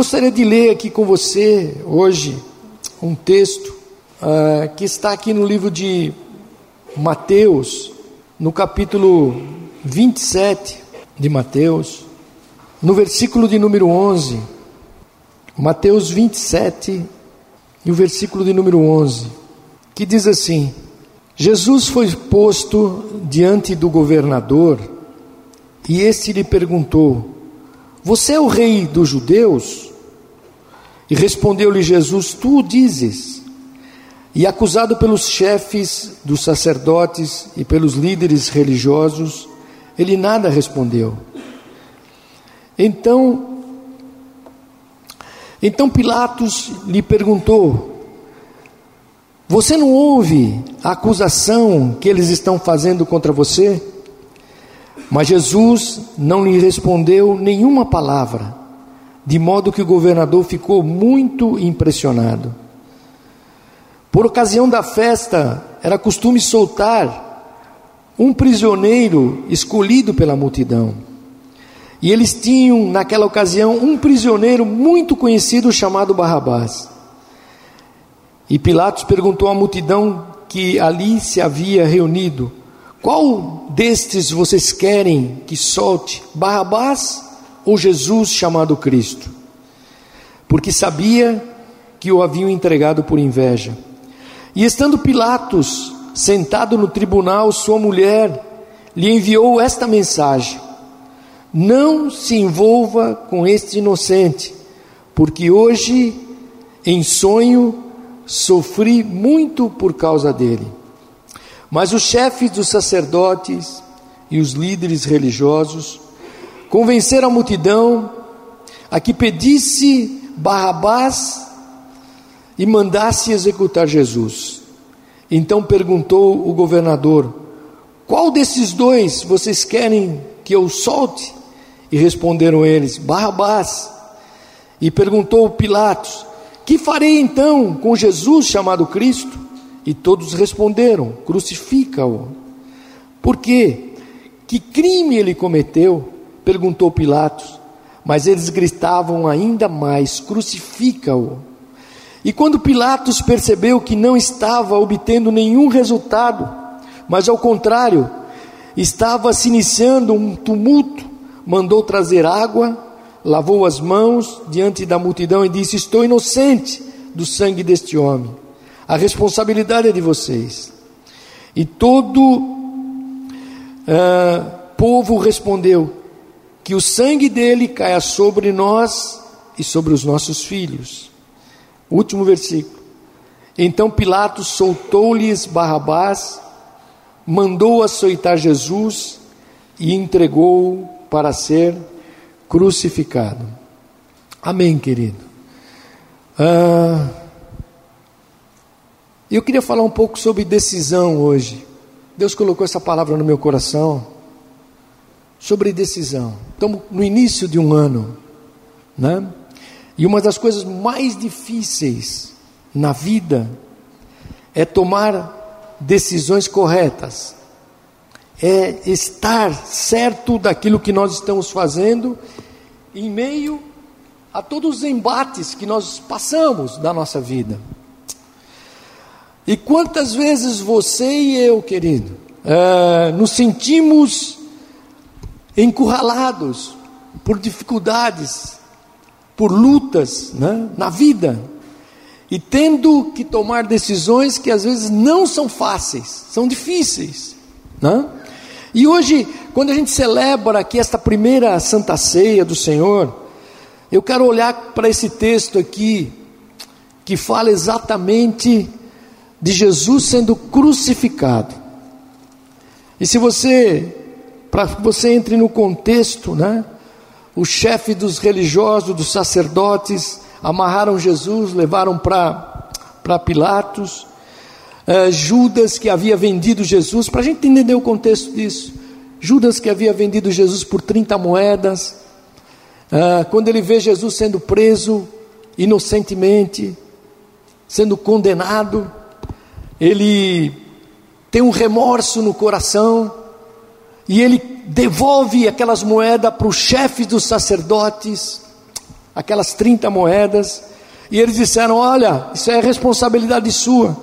gostaria de ler aqui com você hoje um texto uh, que está aqui no livro de Mateus, no capítulo 27 de Mateus, no versículo de número 11. Mateus 27 e o versículo de número 11, que diz assim: Jesus foi posto diante do governador e este lhe perguntou: Você é o rei dos judeus? E respondeu-lhe Jesus: Tu o dizes. E acusado pelos chefes dos sacerdotes e pelos líderes religiosos, ele nada respondeu. Então, então Pilatos lhe perguntou: Você não ouve a acusação que eles estão fazendo contra você? Mas Jesus não lhe respondeu nenhuma palavra, de modo que o governador ficou muito impressionado. Por ocasião da festa, era costume soltar um prisioneiro escolhido pela multidão. E eles tinham, naquela ocasião, um prisioneiro muito conhecido chamado Barrabás. E Pilatos perguntou à multidão que ali se havia reunido: Qual destes vocês querem que solte, Barrabás ou Jesus chamado Cristo? Porque sabia que o haviam entregado por inveja. E estando Pilatos sentado no tribunal, sua mulher lhe enviou esta mensagem: não se envolva com este inocente, porque hoje, em sonho, sofri muito por causa dele. Mas os chefes dos sacerdotes e os líderes religiosos convenceram a multidão a que pedisse Barrabás e mandasse executar Jesus. Então perguntou o governador: Qual desses dois vocês querem que eu solte? E responderam eles: Barrabás. E perguntou Pilatos: Que farei então com Jesus chamado Cristo? E todos responderam: Crucifica-o. Por quê? Que crime ele cometeu? Perguntou Pilatos. Mas eles gritavam ainda mais: Crucifica-o. E quando Pilatos percebeu que não estava obtendo nenhum resultado, mas ao contrário, estava se iniciando um tumulto mandou trazer água, lavou as mãos diante da multidão e disse: Estou inocente do sangue deste homem. A responsabilidade é de vocês. E todo uh, povo respondeu: Que o sangue dele caia sobre nós e sobre os nossos filhos. Último versículo. Então Pilatos soltou-lhes Barrabás, mandou açoitar Jesus e entregou-o para ser crucificado. Amém, querido. Ah, eu queria falar um pouco sobre decisão hoje. Deus colocou essa palavra no meu coração sobre decisão. Estamos no início de um ano, né? E uma das coisas mais difíceis na vida é tomar decisões corretas é estar certo daquilo que nós estamos fazendo em meio a todos os embates que nós passamos da nossa vida. E quantas vezes você e eu, querido, é, nos sentimos encurralados por dificuldades, por lutas né, na vida, e tendo que tomar decisões que às vezes não são fáceis, são difíceis. Né? E hoje, quando a gente celebra aqui esta primeira Santa Ceia do Senhor, eu quero olhar para esse texto aqui, que fala exatamente de Jesus sendo crucificado. E se você, para que você entre no contexto, né? O chefe dos religiosos, dos sacerdotes, amarraram Jesus, levaram para Pilatos uh, Judas que havia vendido Jesus, para a gente entender o contexto disso. Judas que havia vendido Jesus por 30 moedas, uh, quando ele vê Jesus sendo preso inocentemente, sendo condenado, ele tem um remorso no coração e ele devolve aquelas moedas para o chefe dos sacerdotes, aquelas 30 moedas, e eles disseram: Olha, isso é responsabilidade sua.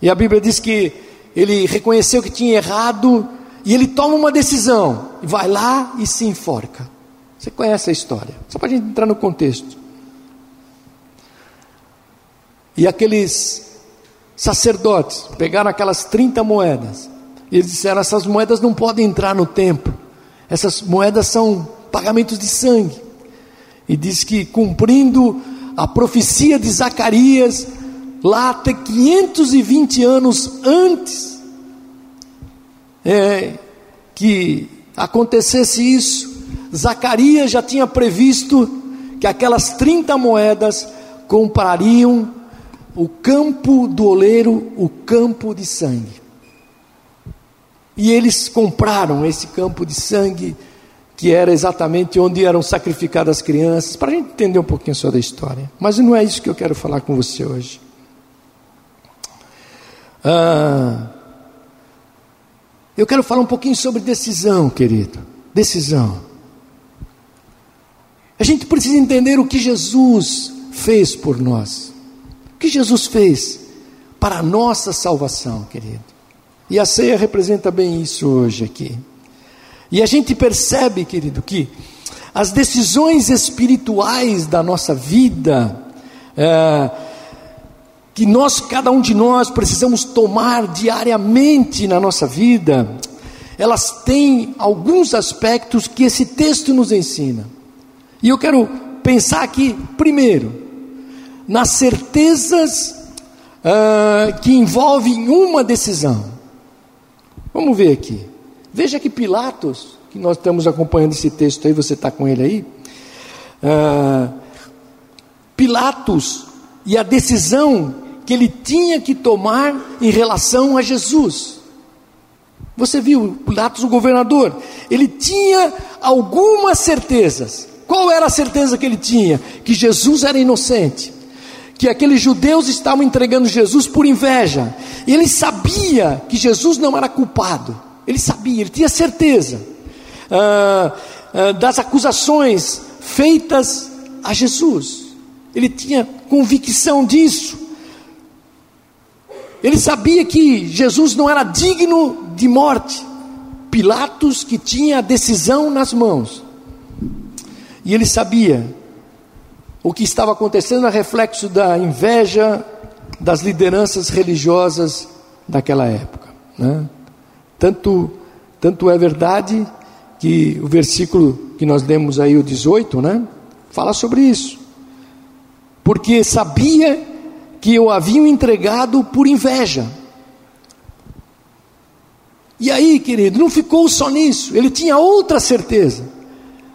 E a Bíblia diz que ele reconheceu que tinha errado, e ele toma uma decisão, vai lá e se enforca. Você conhece a história, só para a gente entrar no contexto. E aqueles sacerdotes pegaram aquelas 30 moedas, eles disseram: essas moedas não podem entrar no templo, essas moedas são pagamentos de sangue. E diz que cumprindo a profecia de Zacarias, lá até 520 anos antes é, que acontecesse isso, Zacarias já tinha previsto que aquelas 30 moedas comprariam o campo do oleiro, o campo de sangue. E eles compraram esse campo de sangue, que era exatamente onde eram sacrificadas as crianças, para a gente entender um pouquinho sobre a história. Mas não é isso que eu quero falar com você hoje. Ah, eu quero falar um pouquinho sobre decisão, querido. Decisão. A gente precisa entender o que Jesus fez por nós. O que Jesus fez para a nossa salvação, querido. E a ceia representa bem isso hoje aqui. E a gente percebe, querido, que as decisões espirituais da nossa vida, é, que nós, cada um de nós, precisamos tomar diariamente na nossa vida, elas têm alguns aspectos que esse texto nos ensina. E eu quero pensar aqui, primeiro, nas certezas uh, que envolvem uma decisão. Vamos ver aqui. Veja que Pilatos, que nós estamos acompanhando esse texto aí, você está com ele aí. Uh, Pilatos e a decisão que ele tinha que tomar em relação a Jesus. Você viu, Pilatos, o governador, ele tinha algumas certezas. Qual era a certeza que ele tinha? Que Jesus era inocente, que aqueles judeus estavam entregando Jesus por inveja. E ele sabia que Jesus não era culpado. Ele sabia, ele tinha certeza ah, ah, das acusações feitas a Jesus. Ele tinha convicção disso. Ele sabia que Jesus não era digno de morte. Pilatos que tinha a decisão nas mãos. E ele sabia o que estava acontecendo a reflexo da inveja das lideranças religiosas daquela época. Né? Tanto, tanto é verdade que o versículo que nós lemos aí, o 18, né, fala sobre isso. Porque sabia que o haviam entregado por inveja. E aí, querido, não ficou só nisso, ele tinha outra certeza.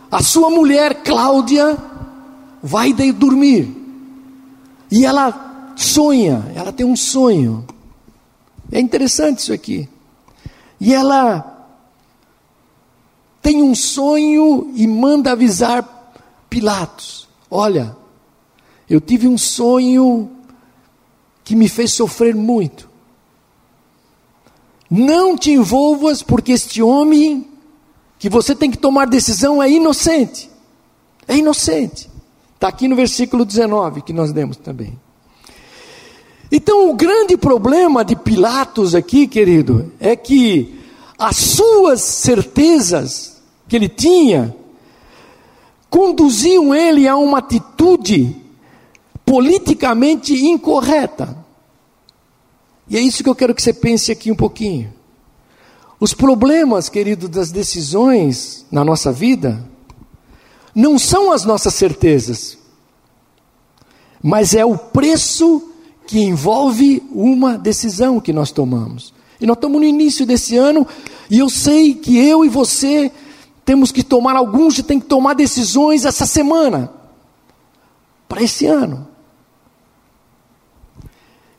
A sua mulher, Cláudia, vai dormir. E ela sonha, ela tem um sonho. É interessante isso aqui. E ela tem um sonho e manda avisar Pilatos: Olha, eu tive um sonho que me fez sofrer muito. Não te envolvas, porque este homem que você tem que tomar decisão é inocente. É inocente. Está aqui no versículo 19 que nós demos também. Então, o grande problema de Pilatos aqui, querido, é que as suas certezas que ele tinha conduziam ele a uma atitude politicamente incorreta. E é isso que eu quero que você pense aqui um pouquinho. Os problemas, querido, das decisões na nossa vida não são as nossas certezas, mas é o preço que envolve uma decisão que nós tomamos. E nós estamos no início desse ano, e eu sei que eu e você temos que tomar alguns, tem que tomar decisões essa semana, para esse ano.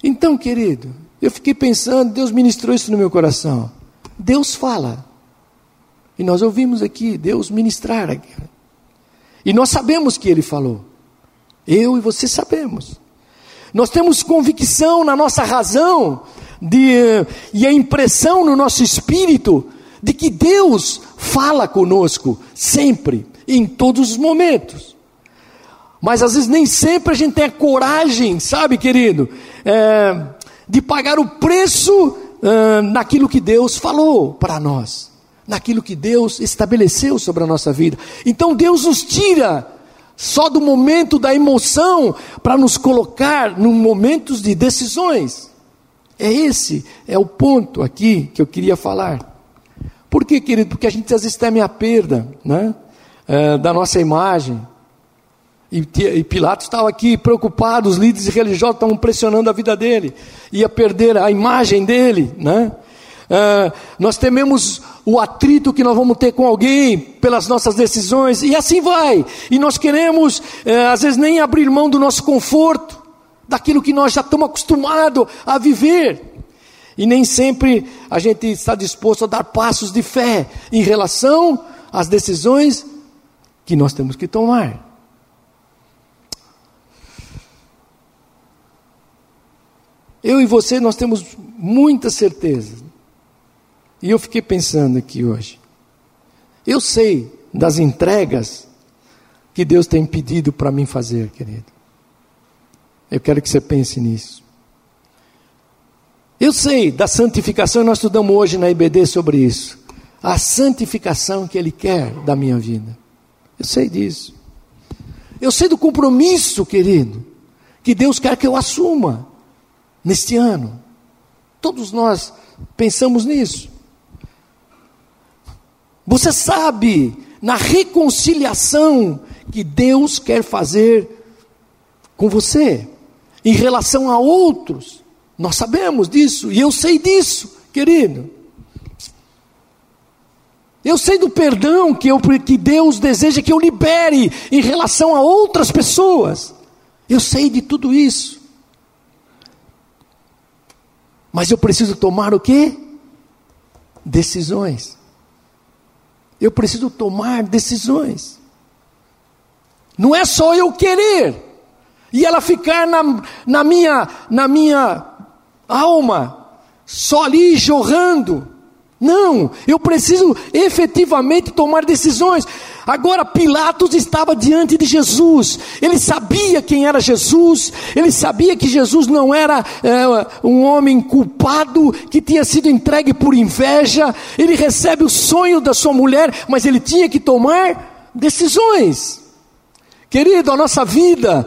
Então, querido, eu fiquei pensando, Deus ministrou isso no meu coração. Deus fala. E nós ouvimos aqui Deus ministrar aqui. E nós sabemos que Ele falou. Eu e você sabemos. Nós temos convicção na nossa razão de, e a impressão no nosso espírito de que Deus fala conosco sempre, em todos os momentos. Mas às vezes nem sempre a gente tem a coragem, sabe, querido, é, de pagar o preço é, naquilo que Deus falou para nós, naquilo que Deus estabeleceu sobre a nossa vida. Então Deus nos tira só do momento da emoção para nos colocar em momentos de decisões. É esse, é o ponto aqui que eu queria falar. Por quê, querido? Porque a gente às vezes teme a perda né? É, da nossa imagem. E, e Pilatos estava aqui preocupado, os líderes religiosos estavam pressionando a vida dele, ia perder a imagem dele. Né? Uh, nós tememos o atrito que nós vamos ter com alguém pelas nossas decisões, e assim vai. E nós queremos, uh, às vezes, nem abrir mão do nosso conforto, daquilo que nós já estamos acostumados a viver. E nem sempre a gente está disposto a dar passos de fé em relação às decisões que nós temos que tomar. Eu e você, nós temos muita certeza. E eu fiquei pensando aqui hoje. Eu sei das entregas que Deus tem pedido para mim fazer, querido. Eu quero que você pense nisso. Eu sei da santificação, nós estudamos hoje na IBD sobre isso. A santificação que Ele quer da minha vida. Eu sei disso. Eu sei do compromisso, querido, que Deus quer que eu assuma neste ano. Todos nós pensamos nisso. Você sabe na reconciliação que Deus quer fazer com você em relação a outros. Nós sabemos disso e eu sei disso, querido. Eu sei do perdão que, eu, que Deus deseja que eu libere em relação a outras pessoas. Eu sei de tudo isso. Mas eu preciso tomar o quê? Decisões. Eu preciso tomar decisões. Não é só eu querer e ela ficar na, na, minha, na minha alma, só ali jorrando. Não, eu preciso efetivamente tomar decisões. Agora, Pilatos estava diante de Jesus, ele sabia quem era Jesus, ele sabia que Jesus não era é, um homem culpado, que tinha sido entregue por inveja, ele recebe o sonho da sua mulher, mas ele tinha que tomar decisões. Querido, a nossa vida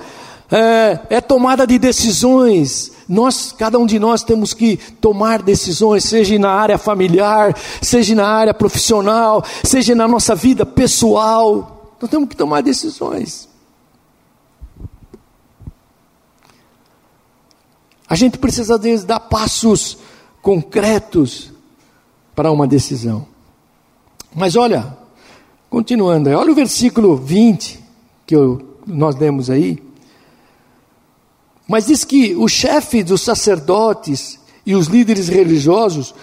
é, é tomada de decisões, nós, cada um de nós temos que tomar decisões, seja na área familiar, seja na área profissional, seja na nossa vida pessoal. Nós temos que tomar decisões. A gente precisa vezes dar passos concretos para uma decisão. Mas olha, continuando, olha o versículo 20 que eu, nós lemos aí. Mas diz que o chefe dos sacerdotes e os líderes religiosos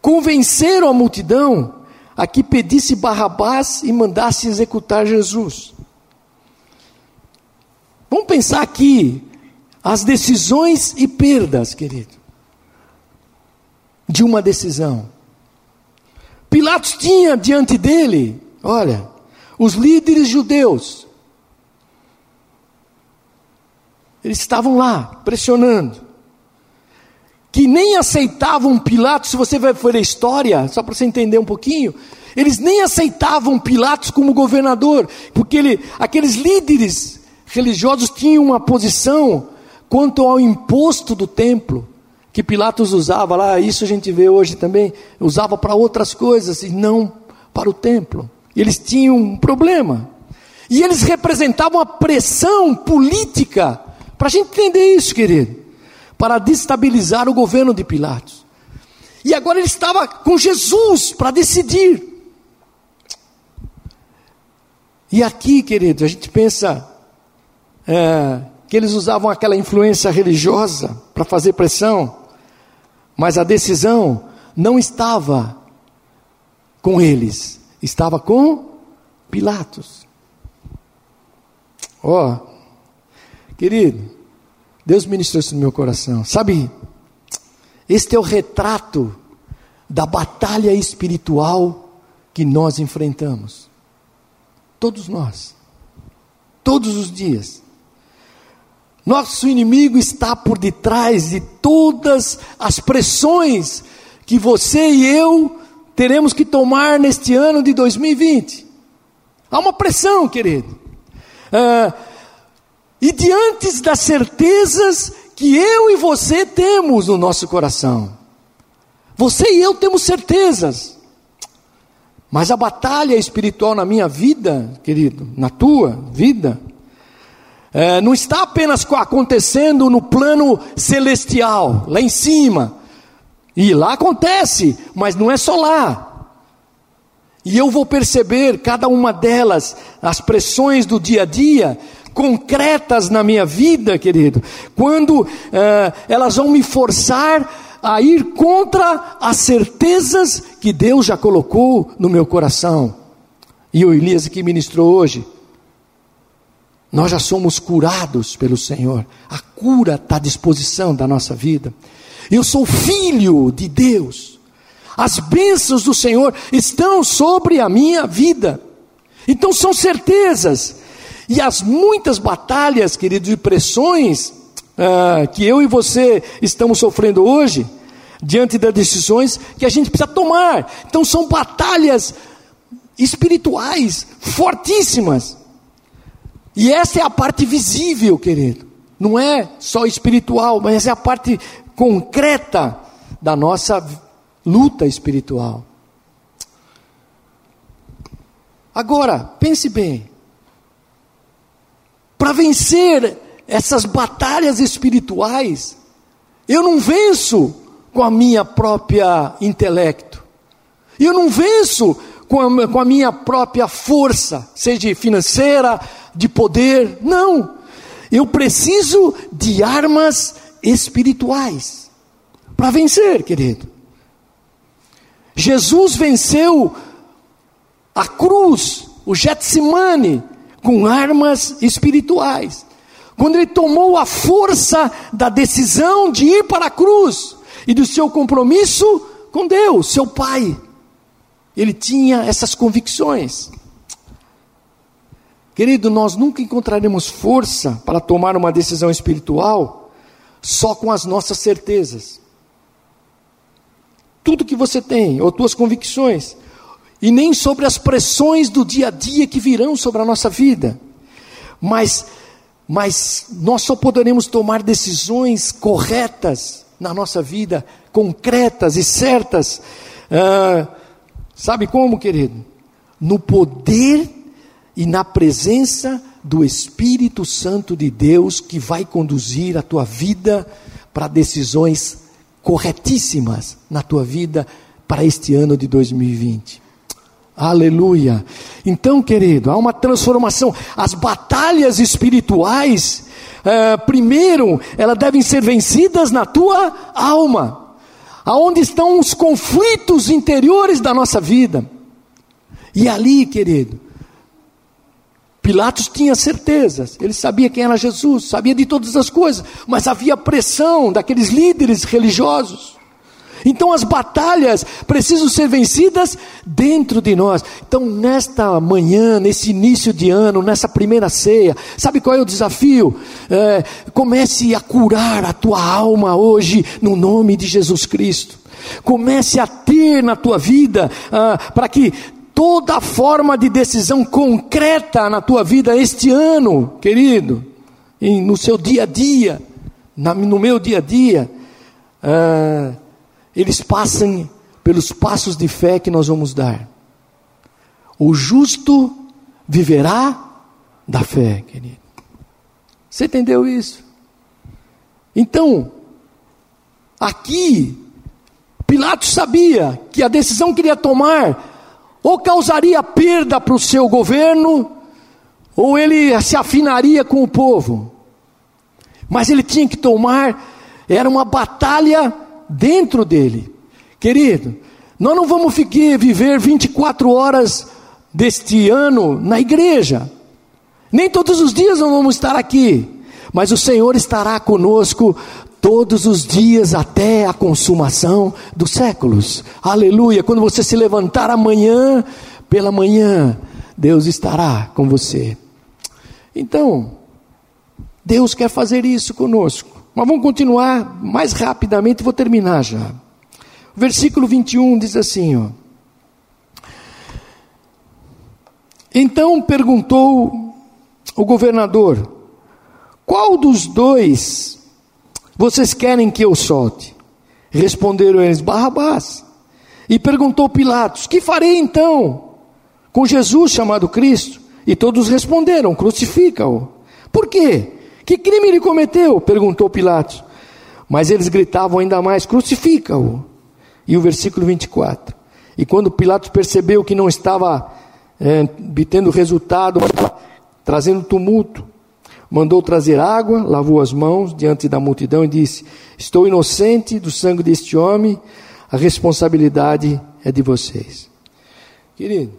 convenceram a multidão a que pedisse Barrabás e mandasse executar Jesus. Vamos pensar aqui as decisões e perdas, querido, de uma decisão. Pilatos tinha diante dele, olha, os líderes judeus, Eles estavam lá, pressionando. Que nem aceitavam Pilatos, se você vai ver a história, só para você entender um pouquinho, eles nem aceitavam Pilatos como governador, porque ele, aqueles líderes religiosos tinham uma posição quanto ao imposto do templo, que Pilatos usava lá, isso a gente vê hoje também, usava para outras coisas e não para o templo. Eles tinham um problema. E eles representavam a pressão política para a gente entender isso, querido. Para destabilizar o governo de Pilatos. E agora ele estava com Jesus para decidir. E aqui, querido, a gente pensa é, que eles usavam aquela influência religiosa para fazer pressão, mas a decisão não estava com eles, estava com Pilatos. Ó, oh, Querido, Deus ministrou isso no meu coração. Sabe, este é o retrato da batalha espiritual que nós enfrentamos. Todos nós. Todos os dias. Nosso inimigo está por detrás de todas as pressões que você e eu teremos que tomar neste ano de 2020. Há uma pressão, querido. Ah, e diante das certezas que eu e você temos no nosso coração, você e eu temos certezas, mas a batalha espiritual na minha vida, querido, na tua vida, é, não está apenas acontecendo no plano celestial, lá em cima. E lá acontece, mas não é só lá. E eu vou perceber cada uma delas, as pressões do dia a dia, concretas na minha vida, querido, quando é, elas vão me forçar a ir contra as certezas que Deus já colocou no meu coração. E o Elias que ministrou hoje, nós já somos curados pelo Senhor. A cura está à disposição da nossa vida. Eu sou filho de Deus. As bênçãos do Senhor estão sobre a minha vida. Então são certezas. E as muitas batalhas, queridos, e pressões ah, que eu e você estamos sofrendo hoje, diante das decisões que a gente precisa tomar. Então são batalhas espirituais fortíssimas. E essa é a parte visível, querido. Não é só espiritual, mas essa é a parte concreta da nossa luta espiritual. Agora, pense bem. Para vencer essas batalhas espirituais, eu não venço com a minha própria intelecto. Eu não venço com a, com a minha própria força, seja financeira, de poder. Não. Eu preciso de armas espirituais para vencer, querido. Jesus venceu a cruz, o Getsemane, com armas espirituais. Quando ele tomou a força da decisão de ir para a cruz e do seu compromisso com Deus, seu Pai. Ele tinha essas convicções. Querido, nós nunca encontraremos força para tomar uma decisão espiritual só com as nossas certezas. Tudo que você tem, ou tuas convicções, e nem sobre as pressões do dia a dia que virão sobre a nossa vida. Mas, mas nós só poderemos tomar decisões corretas na nossa vida, concretas e certas. Ah, sabe como, querido? No poder e na presença do Espírito Santo de Deus que vai conduzir a tua vida para decisões corretíssimas na tua vida para este ano de 2020. Aleluia. Então, querido, há uma transformação. As batalhas espirituais, é, primeiro, elas devem ser vencidas na tua alma, aonde estão os conflitos interiores da nossa vida. E ali, querido, Pilatos tinha certezas, ele sabia quem era Jesus, sabia de todas as coisas, mas havia pressão daqueles líderes religiosos. Então as batalhas precisam ser vencidas dentro de nós. Então, nesta manhã, nesse início de ano, nessa primeira ceia, sabe qual é o desafio? É, comece a curar a tua alma hoje, no nome de Jesus Cristo. Comece a ter na tua vida, ah, para que toda forma de decisão concreta na tua vida este ano, querido, no seu dia a dia, no meu dia a dia, uh, eles passem pelos passos de fé que nós vamos dar. O justo viverá da fé, querido. Você entendeu isso? Então, aqui, Pilatos sabia que a decisão que ele ia tomar ou causaria perda para o seu governo, ou ele se afinaria com o povo. Mas ele tinha que tomar, era uma batalha dentro dele. Querido, nós não vamos ficar, viver 24 horas deste ano na igreja. Nem todos os dias nós vamos estar aqui. Mas o Senhor estará conosco todos os dias até a consumação dos séculos. Aleluia. Quando você se levantar amanhã, pela manhã, Deus estará com você. Então, Deus quer fazer isso conosco. Mas vamos continuar mais rapidamente, vou terminar já. Versículo 21 diz assim: ó. Então perguntou o governador: Qual dos dois vocês querem que eu solte? Responderam eles: Barrabás. E perguntou Pilatos: Que farei então com Jesus chamado Cristo? E todos responderam: Crucifica-o. Por quê? Que crime ele cometeu? perguntou Pilatos. Mas eles gritavam ainda mais: Crucifica-o. E o versículo 24. E quando Pilatos percebeu que não estava é, obtendo resultado, trazendo tumulto, mandou trazer água, lavou as mãos diante da multidão e disse: Estou inocente do sangue deste homem, a responsabilidade é de vocês. Querido,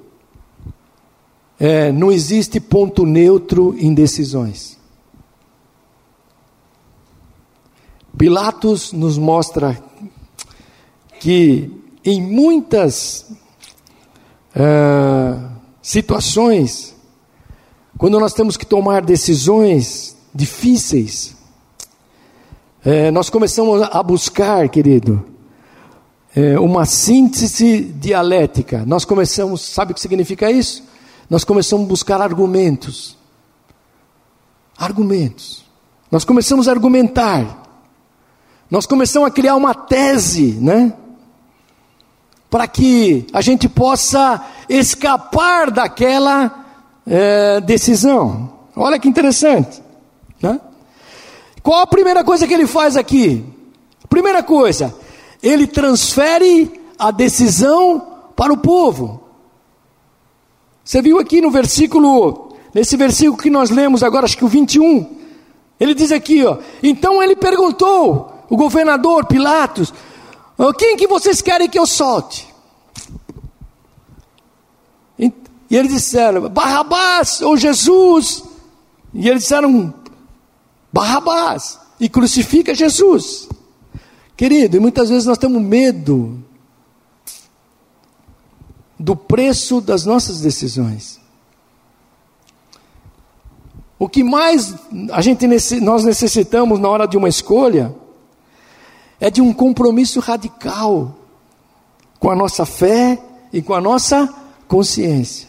é, não existe ponto neutro em decisões. Pilatos nos mostra que em muitas uh, situações, quando nós temos que tomar decisões difíceis, é, nós começamos a buscar, querido, é, uma síntese dialética. Nós começamos, sabe o que significa isso? Nós começamos a buscar argumentos. Argumentos. Nós começamos a argumentar. Nós começamos a criar uma tese, né? Para que a gente possa escapar daquela é, decisão. Olha que interessante. Né? Qual a primeira coisa que ele faz aqui? Primeira coisa, ele transfere a decisão para o povo. Você viu aqui no versículo, nesse versículo que nós lemos agora, acho que o 21, ele diz aqui, ó, então ele perguntou, o governador Pilatos, quem que vocês querem que eu solte? E eles disseram: Barrabás ou Jesus. E eles disseram: Barrabás. E crucifica Jesus. Querido, e muitas vezes nós temos medo do preço das nossas decisões. O que mais a gente nós necessitamos na hora de uma escolha é de um compromisso radical com a nossa fé e com a nossa consciência.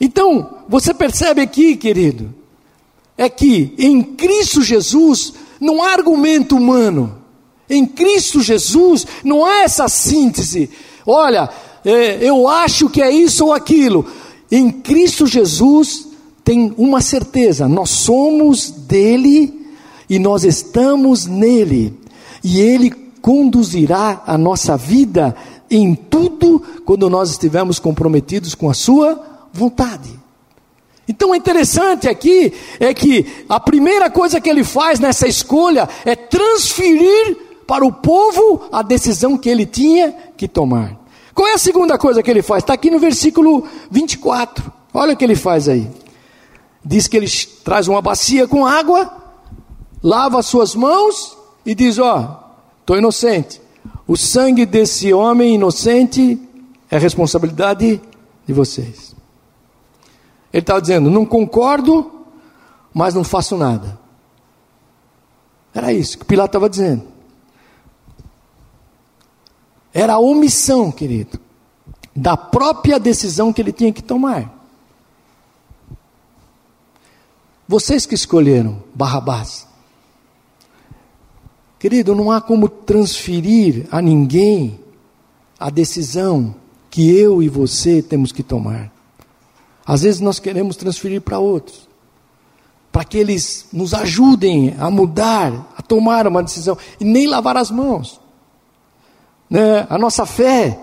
Então, você percebe aqui, querido, é que em Cristo Jesus não há argumento humano. Em Cristo Jesus não há essa síntese. Olha, é, eu acho que é isso ou aquilo. Em Cristo Jesus tem uma certeza: nós somos dele e nós estamos nele. E ele conduzirá a nossa vida em tudo quando nós estivermos comprometidos com a sua vontade. Então, o interessante aqui é que a primeira coisa que ele faz nessa escolha é transferir para o povo a decisão que ele tinha que tomar. Qual é a segunda coisa que ele faz? Está aqui no versículo 24. Olha o que ele faz aí. Diz que ele traz uma bacia com água, lava as suas mãos e diz: Ó, oh, estou inocente. O sangue desse homem inocente é responsabilidade de vocês. Ele estava dizendo: não concordo, mas não faço nada. Era isso que Pilato estava dizendo. Era a omissão, querido, da própria decisão que ele tinha que tomar. Vocês que escolheram Barrabás. Querido, não há como transferir a ninguém a decisão que eu e você temos que tomar. Às vezes nós queremos transferir para outros, para que eles nos ajudem a mudar, a tomar uma decisão, e nem lavar as mãos. Né? A nossa fé,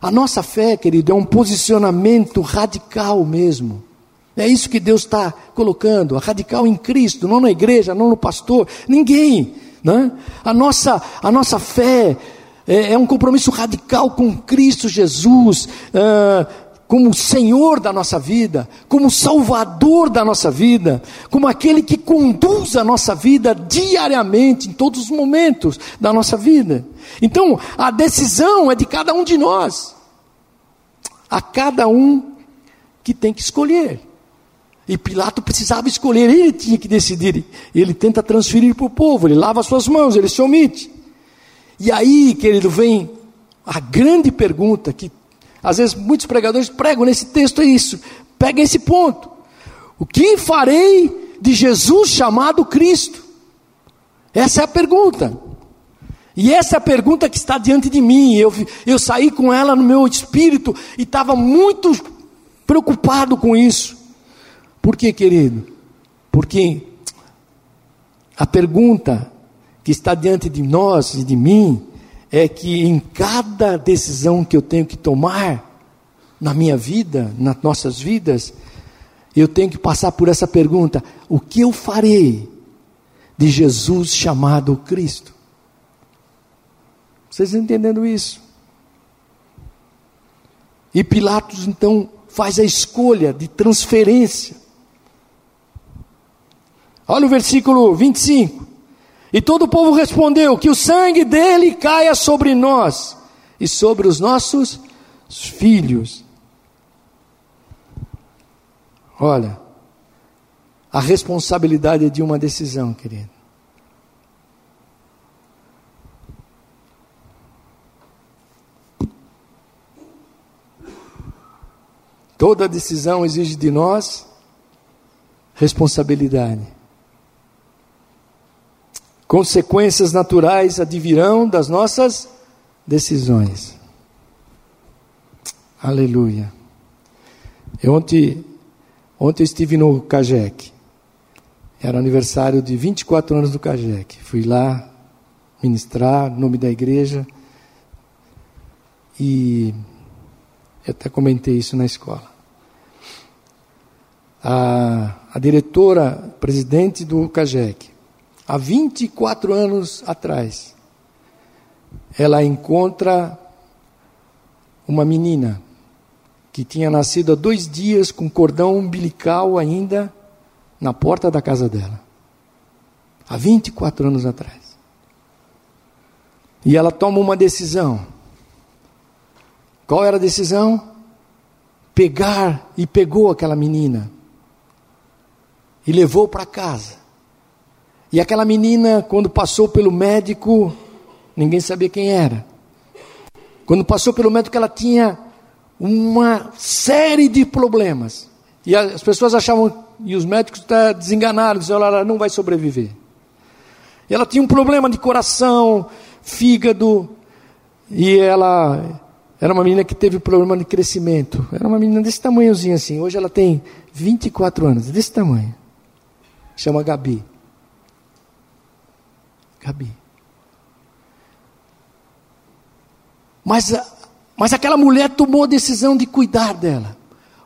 a nossa fé, querido, é um posicionamento radical mesmo. É isso que Deus está colocando, radical em Cristo, não na igreja, não no pastor, ninguém. Né? A, nossa, a nossa fé é, é um compromisso radical com Cristo Jesus. Uh, como Senhor da nossa vida, como Salvador da nossa vida, como aquele que conduz a nossa vida diariamente, em todos os momentos da nossa vida. Então, a decisão é de cada um de nós, a cada um que tem que escolher. E Pilato precisava escolher, ele tinha que decidir. Ele tenta transferir para o povo, ele lava suas mãos, ele se omite. E aí, querido, vem a grande pergunta que às vezes muitos pregadores pregam nesse texto é isso. Pega esse ponto. O que farei de Jesus chamado Cristo? Essa é a pergunta. E essa é a pergunta que está diante de mim. Eu, eu saí com ela no meu espírito e estava muito preocupado com isso. Por quê, querido? Porque a pergunta que está diante de nós e de mim é que em cada decisão que eu tenho que tomar na minha vida, nas nossas vidas, eu tenho que passar por essa pergunta: o que eu farei de Jesus chamado Cristo? Vocês entendendo isso? E Pilatos então faz a escolha de transferência. Olha o versículo 25. E todo o povo respondeu: Que o sangue dele caia sobre nós e sobre os nossos filhos. Olha, a responsabilidade de uma decisão, querido. Toda decisão exige de nós responsabilidade. Consequências naturais advirão das nossas decisões. Aleluia. Eu ontem, ontem eu estive no Cajec. Era aniversário de 24 anos do Cajec. Fui lá ministrar, nome da igreja. E eu até comentei isso na escola. A, a diretora, presidente do Cajec, há 24 anos atrás, ela encontra uma menina que tinha nascido há dois dias com cordão umbilical ainda na porta da casa dela. Há 24 anos atrás. E ela toma uma decisão. Qual era a decisão? Pegar e pegou aquela menina e levou para casa. E aquela menina, quando passou pelo médico, ninguém sabia quem era. Quando passou pelo médico, ela tinha uma série de problemas. E as pessoas achavam, e os médicos até desenganaram, diziam, ela não vai sobreviver. Ela tinha um problema de coração, fígado, e ela era uma menina que teve problema de crescimento. Era uma menina desse tamanhozinho assim. Hoje ela tem 24 anos, desse tamanho. Chama Gabi. Gabi. Mas, mas aquela mulher tomou a decisão de cuidar dela.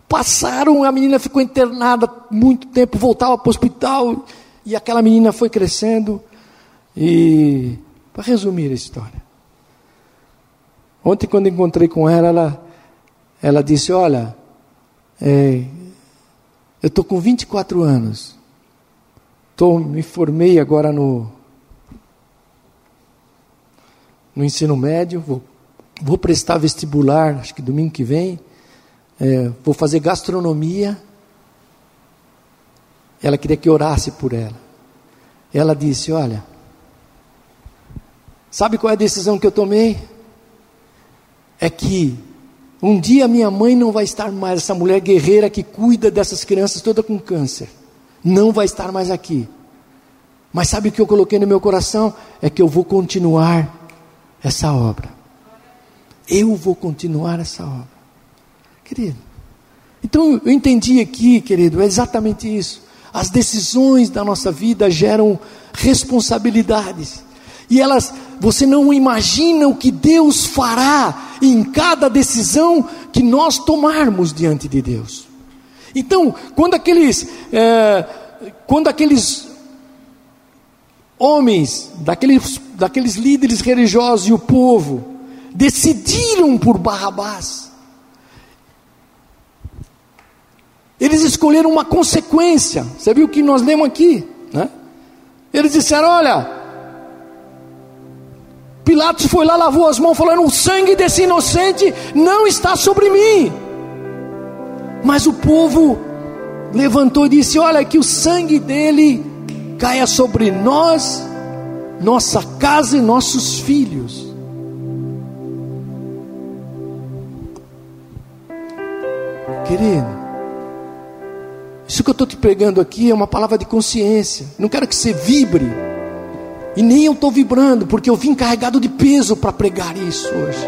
Passaram, a menina ficou internada muito tempo, voltava para o hospital, e aquela menina foi crescendo. E, para resumir a história, ontem, quando encontrei com ela, ela, ela disse: Olha, é, eu estou com 24 anos, tô, me formei agora no, no ensino médio, vou, vou prestar vestibular, acho que domingo que vem, é, vou fazer gastronomia. Ela queria que orasse por ela. Ela disse: Olha, sabe qual é a decisão que eu tomei? É que um dia minha mãe não vai estar mais, essa mulher guerreira que cuida dessas crianças toda com câncer, não vai estar mais aqui. Mas sabe o que eu coloquei no meu coração? É que eu vou continuar essa obra. Eu vou continuar essa obra. Querido. Então eu entendi aqui, querido, é exatamente isso. As decisões da nossa vida geram responsabilidades. E elas, você não imagina o que Deus fará em cada decisão que nós tomarmos diante de Deus. Então, quando aqueles, é, quando aqueles homens, daqueles, daqueles líderes religiosos e o povo, decidiram por Barrabás. Eles escolheram uma consequência. Você viu o que nós lemos aqui? Né? Eles disseram: Olha, Pilatos foi lá, lavou as mãos, falando: O sangue desse inocente não está sobre mim. Mas o povo levantou e disse: Olha, que o sangue dele caia sobre nós, nossa casa e nossos filhos. Querido, isso que eu estou te pregando aqui é uma palavra de consciência. Não quero que você vibre. E nem eu estou vibrando, porque eu vim carregado de peso para pregar isso hoje.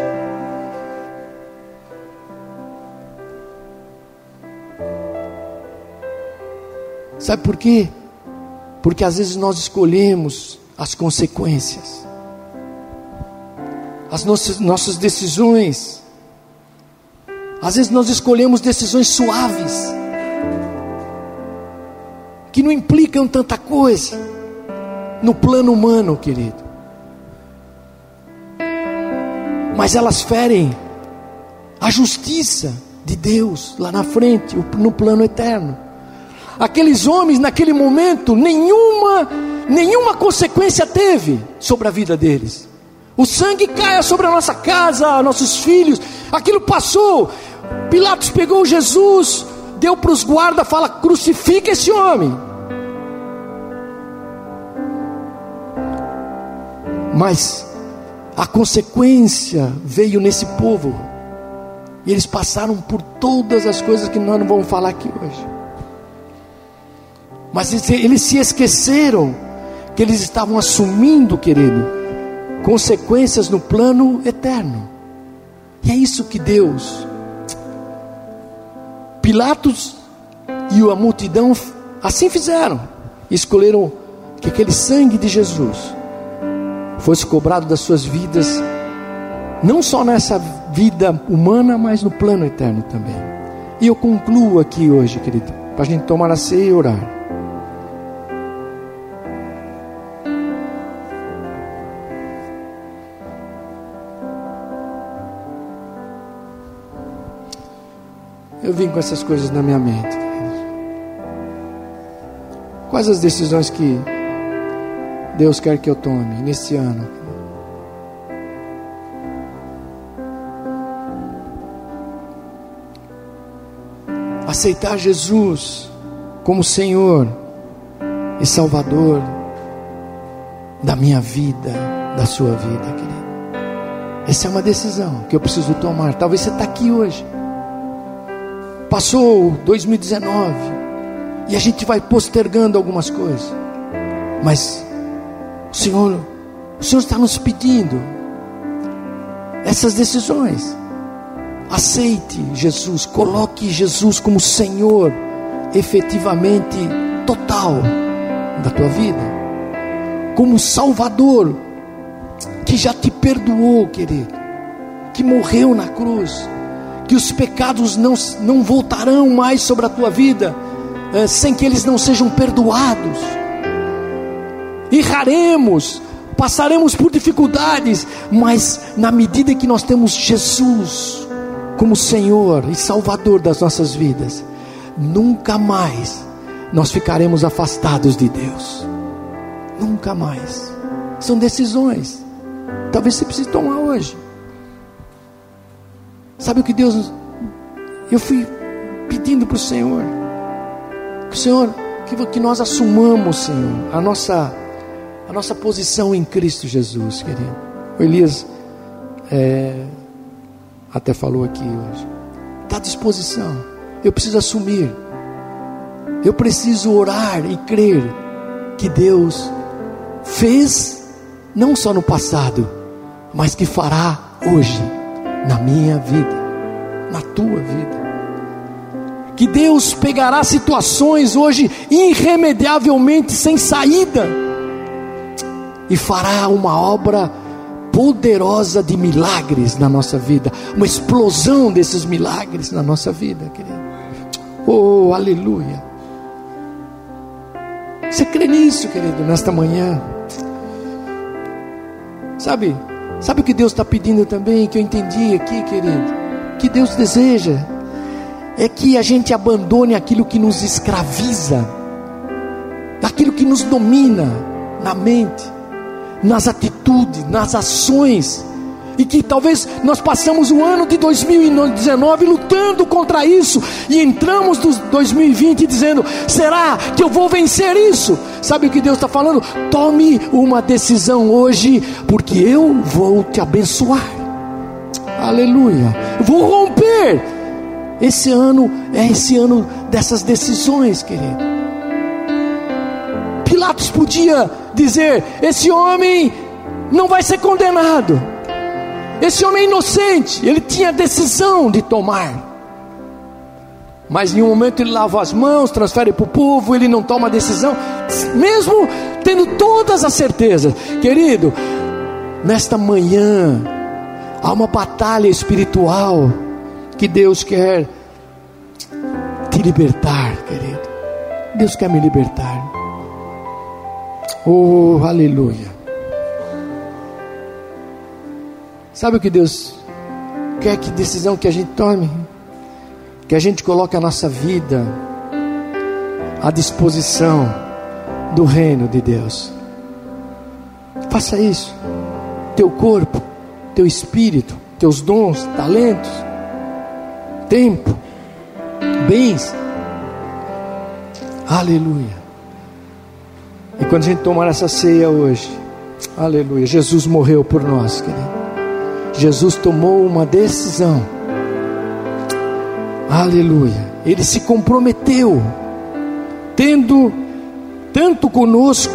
Sabe por quê? Porque às vezes nós escolhemos as consequências, as nossas, nossas decisões. Às vezes nós escolhemos decisões suaves, que não implicam tanta coisa, no plano humano, querido. Mas elas ferem a justiça de Deus lá na frente, no plano eterno aqueles homens naquele momento nenhuma nenhuma consequência teve sobre a vida deles. O sangue caia sobre a nossa casa, nossos filhos. Aquilo passou. Pilatos pegou Jesus, deu para os guardas, fala: crucifica esse homem. Mas a consequência veio nesse povo. E eles passaram por todas as coisas que nós não vamos falar aqui hoje. Mas eles se esqueceram que eles estavam assumindo, querido, consequências no plano eterno. E é isso que Deus, Pilatos e a multidão assim fizeram. Escolheram que aquele sangue de Jesus fosse cobrado das suas vidas, não só nessa vida humana, mas no plano eterno também. E eu concluo aqui hoje, querido, para a gente tomar a ceia e orar. Eu vim com essas coisas na minha mente. Quais as decisões que Deus quer que eu tome nesse ano? Aceitar Jesus como Senhor e Salvador da minha vida, da sua vida, querido. Essa é uma decisão que eu preciso tomar. Talvez você está aqui hoje Passou 2019 e a gente vai postergando algumas coisas, mas o Senhor, o Senhor está nos pedindo essas decisões. Aceite Jesus, coloque Jesus como Senhor, efetivamente total da tua vida, como Salvador, que já te perdoou, querido, que morreu na cruz que os pecados não, não voltarão mais sobre a tua vida, é, sem que eles não sejam perdoados. Erraremos, passaremos por dificuldades, mas na medida que nós temos Jesus como Senhor e Salvador das nossas vidas, nunca mais nós ficaremos afastados de Deus. Nunca mais. São decisões. Talvez você precise tomar hoje. Sabe o que Deus. Eu fui pedindo para o Senhor. Que o Senhor, que, nós assumamos, Senhor, a nossa, a nossa posição em Cristo Jesus, querido. O Elias é, até falou aqui hoje. Está à disposição. Eu preciso assumir. Eu preciso orar e crer que Deus fez, não só no passado, mas que fará hoje na minha vida, na tua vida. Que Deus pegará situações hoje irremediavelmente sem saída e fará uma obra poderosa de milagres na nossa vida, uma explosão desses milagres na nossa vida, querido. Oh, aleluia. Você crê nisso, querido, nesta manhã? Sabe, Sabe o que Deus está pedindo também, que eu entendi aqui, querido? Que Deus deseja é que a gente abandone aquilo que nos escraviza, aquilo que nos domina na mente, nas atitudes, nas ações, e que talvez nós passamos o ano de 2019 lutando contra isso e entramos no 2020 dizendo: será que eu vou vencer isso? Sabe o que Deus está falando? Tome uma decisão hoje, porque eu vou te abençoar. Aleluia. Vou romper. Esse ano é esse ano dessas decisões, querido. Pilatos podia dizer: esse homem não vai ser condenado. Esse homem é inocente, ele tinha decisão de tomar. Mas em um momento ele lava as mãos, transfere para o povo, ele não toma decisão, mesmo tendo todas as certezas. Querido, nesta manhã há uma batalha espiritual que Deus quer te libertar, querido. Deus quer me libertar. Oh, aleluia. Sabe o que Deus quer que decisão que a gente tome? Que a gente coloque a nossa vida à disposição do reino de Deus. Faça isso. Teu corpo, teu espírito, teus dons, talentos, tempo, bens. Aleluia. E quando a gente tomar essa ceia hoje, aleluia, Jesus morreu por nós, querido. Jesus tomou uma decisão. Aleluia. Ele se comprometeu, tendo tanto conosco.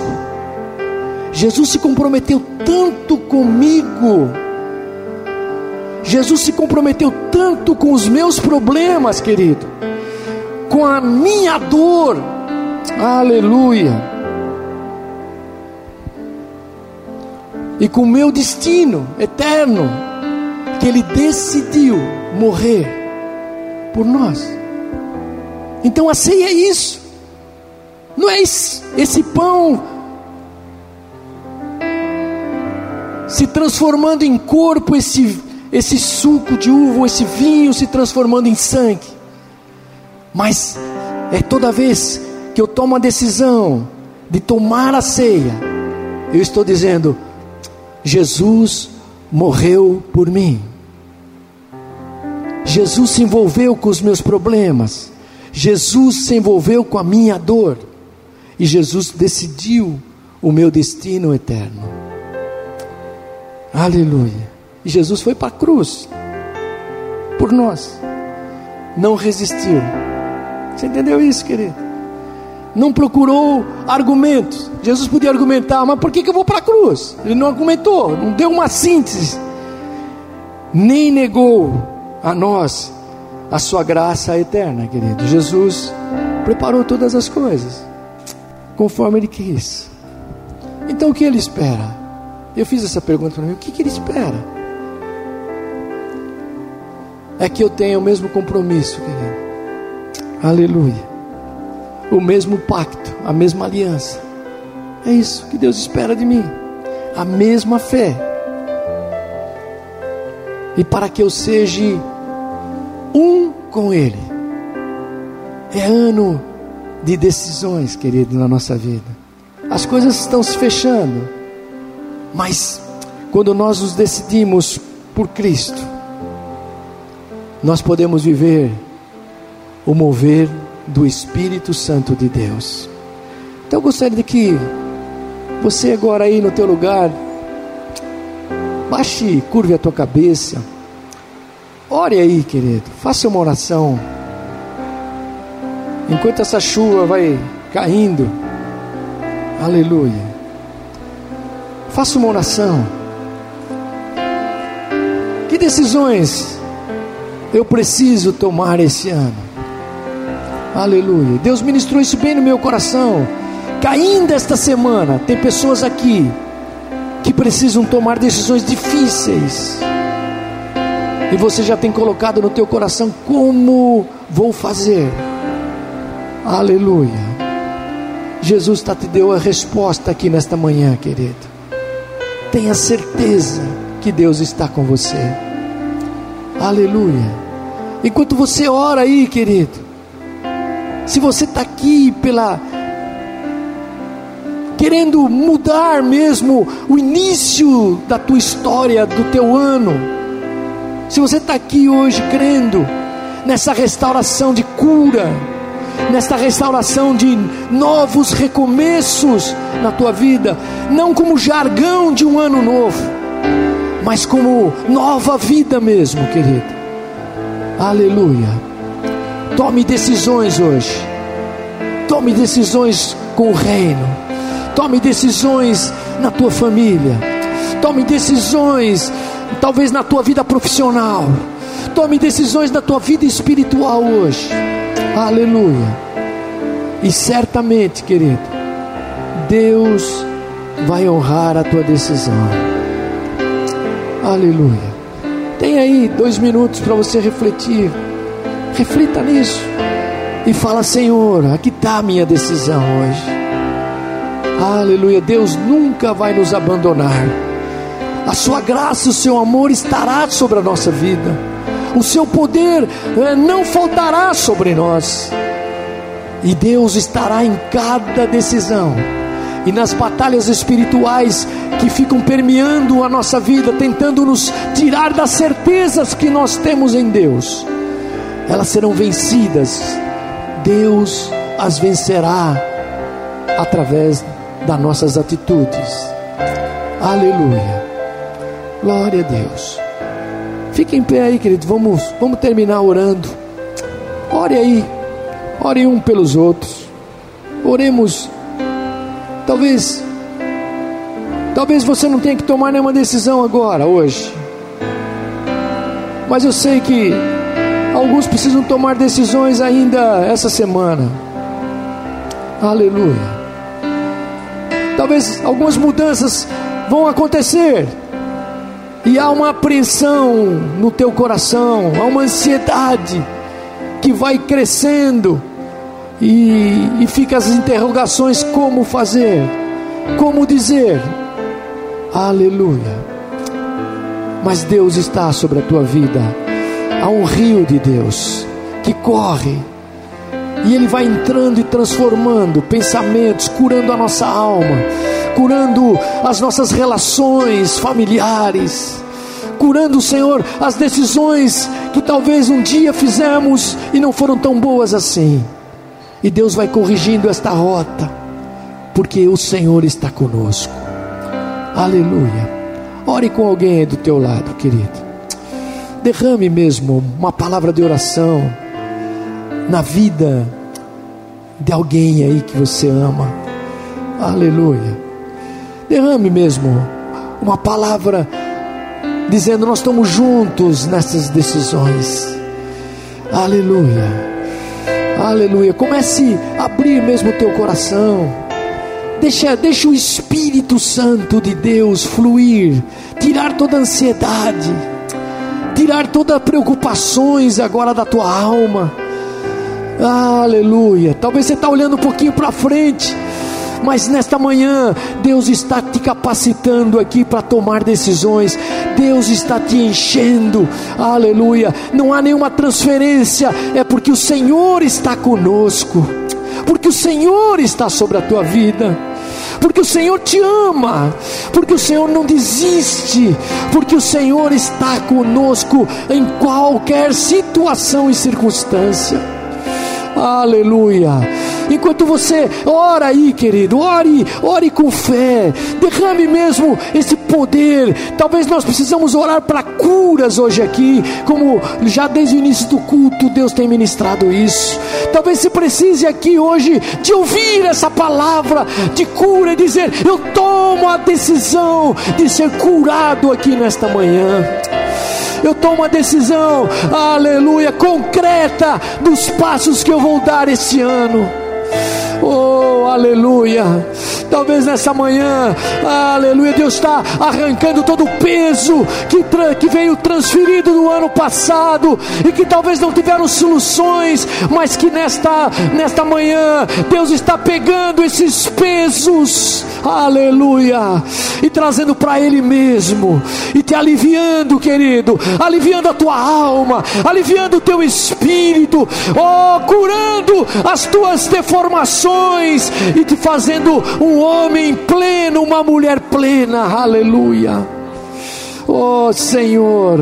Jesus se comprometeu tanto comigo. Jesus se comprometeu tanto com os meus problemas, querido, com a minha dor. Aleluia. E com o meu destino eterno que Ele decidiu morrer por nós. Então a ceia é isso, não é esse, esse pão se transformando em corpo, esse, esse suco de uva, esse vinho se transformando em sangue, mas é toda vez que eu tomo a decisão de tomar a ceia, eu estou dizendo: Jesus morreu por mim. Jesus se envolveu com os meus problemas, Jesus se envolveu com a minha dor, e Jesus decidiu o meu destino eterno. Aleluia. E Jesus foi para a cruz por nós, não resistiu. Você entendeu isso, querido? Não procurou argumentos. Jesus podia argumentar, mas por que, que eu vou para a cruz? Ele não argumentou, não deu uma síntese, nem negou a nós a sua graça eterna, querido. Jesus preparou todas as coisas conforme ele quis. Então o que ele espera? Eu fiz essa pergunta para mim: o que, que ele espera? É que eu tenha o mesmo compromisso, querido. Aleluia. O mesmo pacto, a mesma aliança. É isso que Deus espera de mim. A mesma fé. E para que eu seja um com Ele. É ano de decisões, querido, na nossa vida. As coisas estão se fechando, mas quando nós nos decidimos por Cristo, nós podemos viver o mover do Espírito Santo de Deus. Então eu gostaria de que você agora aí no teu lugar baixe, curve a tua cabeça. Ore aí, querido. Faça uma oração. Enquanto essa chuva vai caindo. Aleluia. Faça uma oração. Que decisões eu preciso tomar esse ano? Aleluia. Deus ministrou isso bem no meu coração. Caindo esta semana, tem pessoas aqui que precisam tomar decisões difíceis e você já tem colocado no teu coração como vou fazer. Aleluia. Jesus está te deu a resposta aqui nesta manhã, querido. Tenha certeza que Deus está com você. Aleluia. Enquanto você ora aí, querido, se você está aqui pela querendo mudar mesmo o início da tua história, do teu ano. Se você está aqui hoje crendo nessa restauração de cura, nesta restauração de novos recomeços na tua vida, não como jargão de um ano novo, mas como nova vida mesmo, querido. Aleluia. Tome decisões hoje. Tome decisões com o reino. Tome decisões na tua família. Tome decisões, talvez na tua vida profissional. Tome decisões na tua vida espiritual hoje. Aleluia. E certamente, querido, Deus vai honrar a tua decisão. Aleluia. Tem aí dois minutos para você refletir. Reflita nisso. E fala, Senhor, aqui está a minha decisão hoje. Aleluia. Deus nunca vai nos abandonar. A sua graça, o seu amor estará sobre a nossa vida o seu poder eh, não faltará sobre nós, e Deus estará em cada decisão, e nas batalhas espirituais que ficam permeando a nossa vida, tentando nos tirar das certezas que nós temos em Deus, elas serão vencidas, Deus as vencerá através das nossas atitudes. Aleluia. Glória a Deus. Fique em pé aí, querido. Vamos, vamos terminar orando. Ore aí. Ore um pelos outros. Oremos. Talvez Talvez você não tenha que tomar nenhuma decisão agora, hoje. Mas eu sei que alguns precisam tomar decisões ainda essa semana. Aleluia. Talvez algumas mudanças vão acontecer e há uma apreensão no teu coração, há uma ansiedade que vai crescendo, e, e fica as interrogações: como fazer, como dizer, aleluia. Mas Deus está sobre a tua vida, há um rio de Deus que corre, e Ele vai entrando e transformando pensamentos, curando a nossa alma curando as nossas relações familiares, curando, Senhor, as decisões que talvez um dia fizemos e não foram tão boas assim. E Deus vai corrigindo esta rota, porque o Senhor está conosco. Aleluia. Ore com alguém do teu lado, querido. Derrame mesmo uma palavra de oração na vida de alguém aí que você ama. Aleluia. Derrame mesmo uma palavra dizendo: Nós estamos juntos nessas decisões. Aleluia. Aleluia. Comece a abrir mesmo o teu coração. Deixa, deixa o Espírito Santo de Deus fluir, tirar toda a ansiedade, tirar todas as preocupações agora da tua alma. Aleluia. Talvez você está olhando um pouquinho para frente mas nesta manhã, Deus está te capacitando aqui para tomar decisões, Deus está te enchendo, aleluia. Não há nenhuma transferência, é porque o Senhor está conosco, porque o Senhor está sobre a tua vida. Porque o Senhor te ama, porque o Senhor não desiste, porque o Senhor está conosco em qualquer situação e circunstância. Aleluia. Enquanto você ora aí, querido, ore, ore com fé, derrame mesmo esse poder. Talvez nós precisamos orar para curas hoje aqui, como já desde o início do culto Deus tem ministrado isso. Talvez você precise aqui hoje de ouvir essa palavra de cura e dizer: Eu tomo a decisão de ser curado aqui nesta manhã eu tomo uma decisão, aleluia, concreta dos passos que eu vou dar esse ano. Oh, aleluia. Talvez nessa manhã, aleluia, Deus está arrancando todo o peso que, que veio transferido no ano passado e que talvez não tiveram soluções, mas que nesta, nesta manhã Deus está pegando esses pesos, aleluia, e trazendo para Ele mesmo, e te aliviando, querido, aliviando a tua alma, aliviando o teu espírito, oh, curando as tuas deformações e te fazendo um homem pleno, uma mulher plena. Aleluia. Oh Senhor,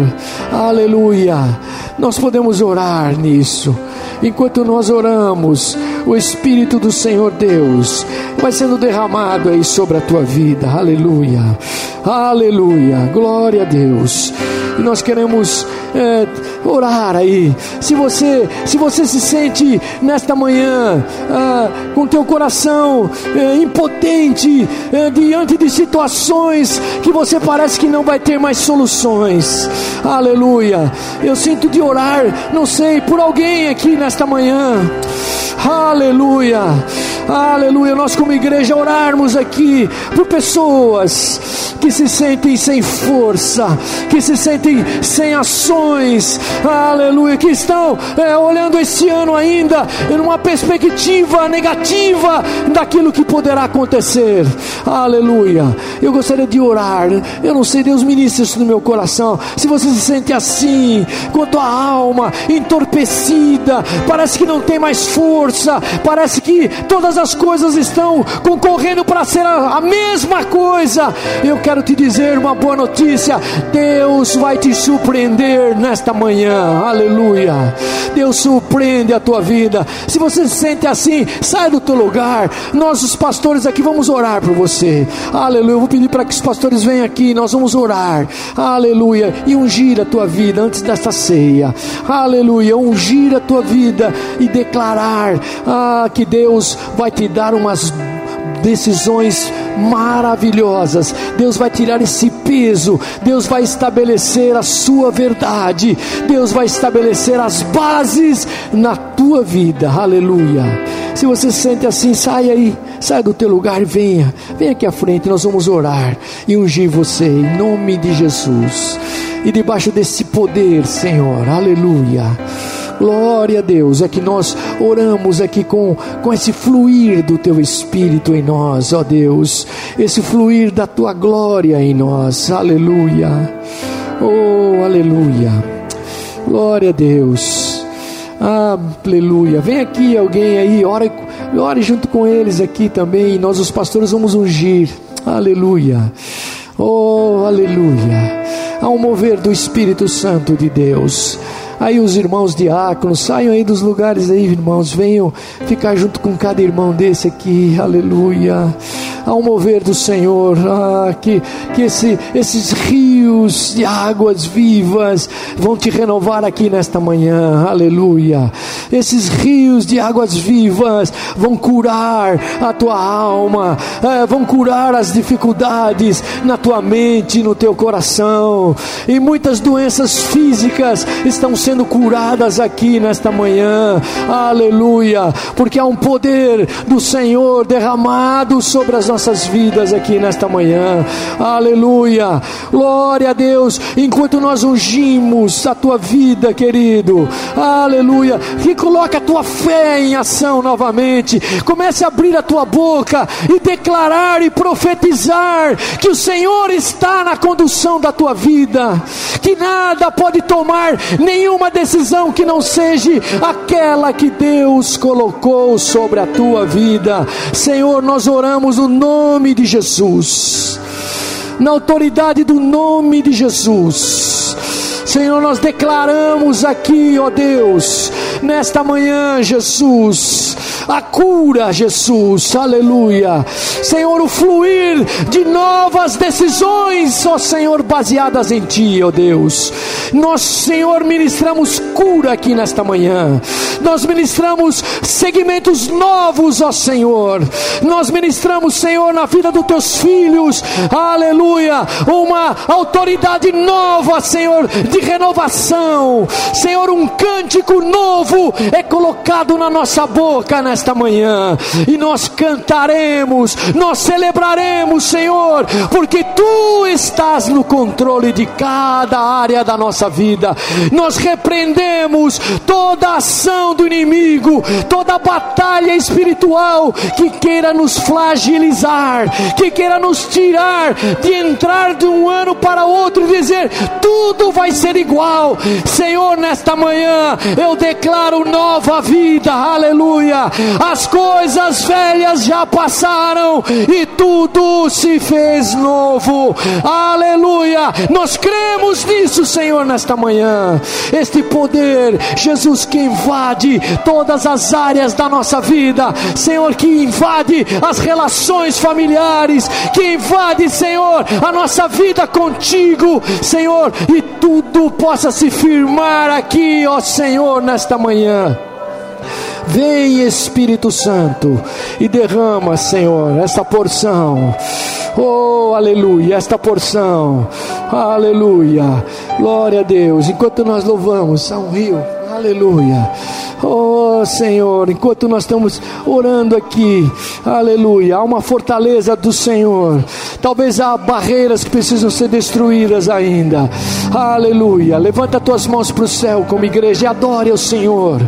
aleluia. Nós podemos orar nisso. Enquanto nós oramos, o Espírito do Senhor Deus vai sendo derramado aí sobre a tua vida. Aleluia. Aleluia. Glória a Deus. E nós queremos é, orar aí. Se você, se você se sente nesta manhã ah, com teu coração é, impotente é, diante de situações que você parece que não vai ter mais soluções. Aleluia. Eu sinto de orar, não sei, por alguém aqui nesta manhã. Aleluia. Aleluia. Nós, como igreja, orarmos aqui por pessoas que se sentem sem força, que se sentem sem ações. Aleluia. Que estão é, olhando esse ano ainda em uma perspectiva negativa daquilo que poderá acontecer. Aleluia. Eu gostaria de orar. Eu não sei, Deus ministra isso no meu coração. Se você se sente assim, com a tua alma entorpecida, parece que não tem mais força, parece que todas as coisas estão concorrendo para ser a, a mesma coisa. Eu quero te dizer uma boa notícia: Deus vai te surpreender nesta manhã. Aleluia. Deus surpreende a tua vida. Se você se sente assim, sai do teu lugar. Nós, os pastores aqui, vamos orar por você. Aleluia. Eu vou pedir para que os pastores venham aqui. Nós vamos orar. Aleluia. E ungir a tua vida antes desta ceia. Aleluia. Ungir a tua vida e declarar ah, que Deus vai te dar umas decisões maravilhosas. Deus vai tirar esse peso, Deus vai estabelecer a sua verdade, Deus vai estabelecer as bases na tua vida. Aleluia. Se você se sente assim, sai aí, sai do teu lugar e venha, venha aqui à frente, nós vamos orar e ungir você em nome de Jesus. E debaixo desse poder, Senhor, aleluia. Glória a Deus, é que nós oramos aqui com, com esse fluir do teu Espírito em nós, ó Deus, esse fluir da tua glória em nós, aleluia, oh, aleluia, glória a Deus, aleluia. Vem aqui alguém aí, ore, ore junto com eles aqui também, nós os pastores vamos ungir, aleluia, oh, aleluia. Um mover do Espírito Santo de Deus. Aí os irmãos diáconos, saiam aí dos lugares aí, irmãos, venham ficar junto com cada irmão desse aqui, aleluia. Ao mover do Senhor, ah, que, que esse, esses rios de águas vivas vão te renovar aqui nesta manhã, aleluia. Esses rios de águas vivas vão curar a tua alma, eh, vão curar as dificuldades na tua mente, no teu coração, e muitas doenças físicas estão sendo sendo curadas aqui nesta manhã, aleluia, porque há um poder do Senhor derramado sobre as nossas vidas aqui nesta manhã, aleluia, glória a Deus, enquanto nós ungimos a tua vida, querido, aleluia, que coloca a tua fé em ação novamente, comece a abrir a tua boca e declarar e profetizar que o Senhor está na condução da tua vida, que nada pode tomar nenhum uma decisão que não seja aquela que Deus colocou sobre a tua vida. Senhor, nós oramos no nome de Jesus, na autoridade do nome de Jesus. Senhor, nós declaramos aqui, ó Deus, nesta manhã, Jesus, a cura, Jesus, aleluia. Senhor, o fluir de novas decisões, ó Senhor, baseadas em Ti, ó Deus. Nós, Senhor, ministramos cura aqui nesta manhã. Nós ministramos segmentos novos, ó Senhor. Nós ministramos, Senhor, na vida dos teus filhos, aleluia, uma autoridade nova, Senhor, de renovação. Senhor, um cântico novo é colocado na nossa boca nesta manhã, e nós cantaremos, nós celebraremos, Senhor, porque tu estás no controle de cada área da nossa vida. Nós repreendemos toda ação do inimigo, toda batalha espiritual que queira nos flagilizar, que queira nos tirar de entrar de um ano para outro e dizer tudo vai igual. Senhor, nesta manhã eu declaro nova vida, aleluia. As coisas velhas já passaram e tudo se fez novo, aleluia. Nós cremos nisso, Senhor, nesta manhã. Este poder, Jesus, que invade todas as áreas da nossa vida, Senhor, que invade as relações familiares, que invade, Senhor, a nossa vida contigo, Senhor, e tudo possa se firmar aqui, ó Senhor, nesta manhã. Vem Espírito Santo e derrama, Senhor, esta porção. Oh, aleluia, esta porção. Aleluia. Glória a Deus. Enquanto nós louvamos, há um rio. Aleluia. Oh Senhor, enquanto nós estamos orando aqui, aleluia, há uma fortaleza do Senhor. Talvez há barreiras que precisam ser destruídas ainda. Aleluia. Levanta tuas mãos para o céu como igreja e adore o Senhor.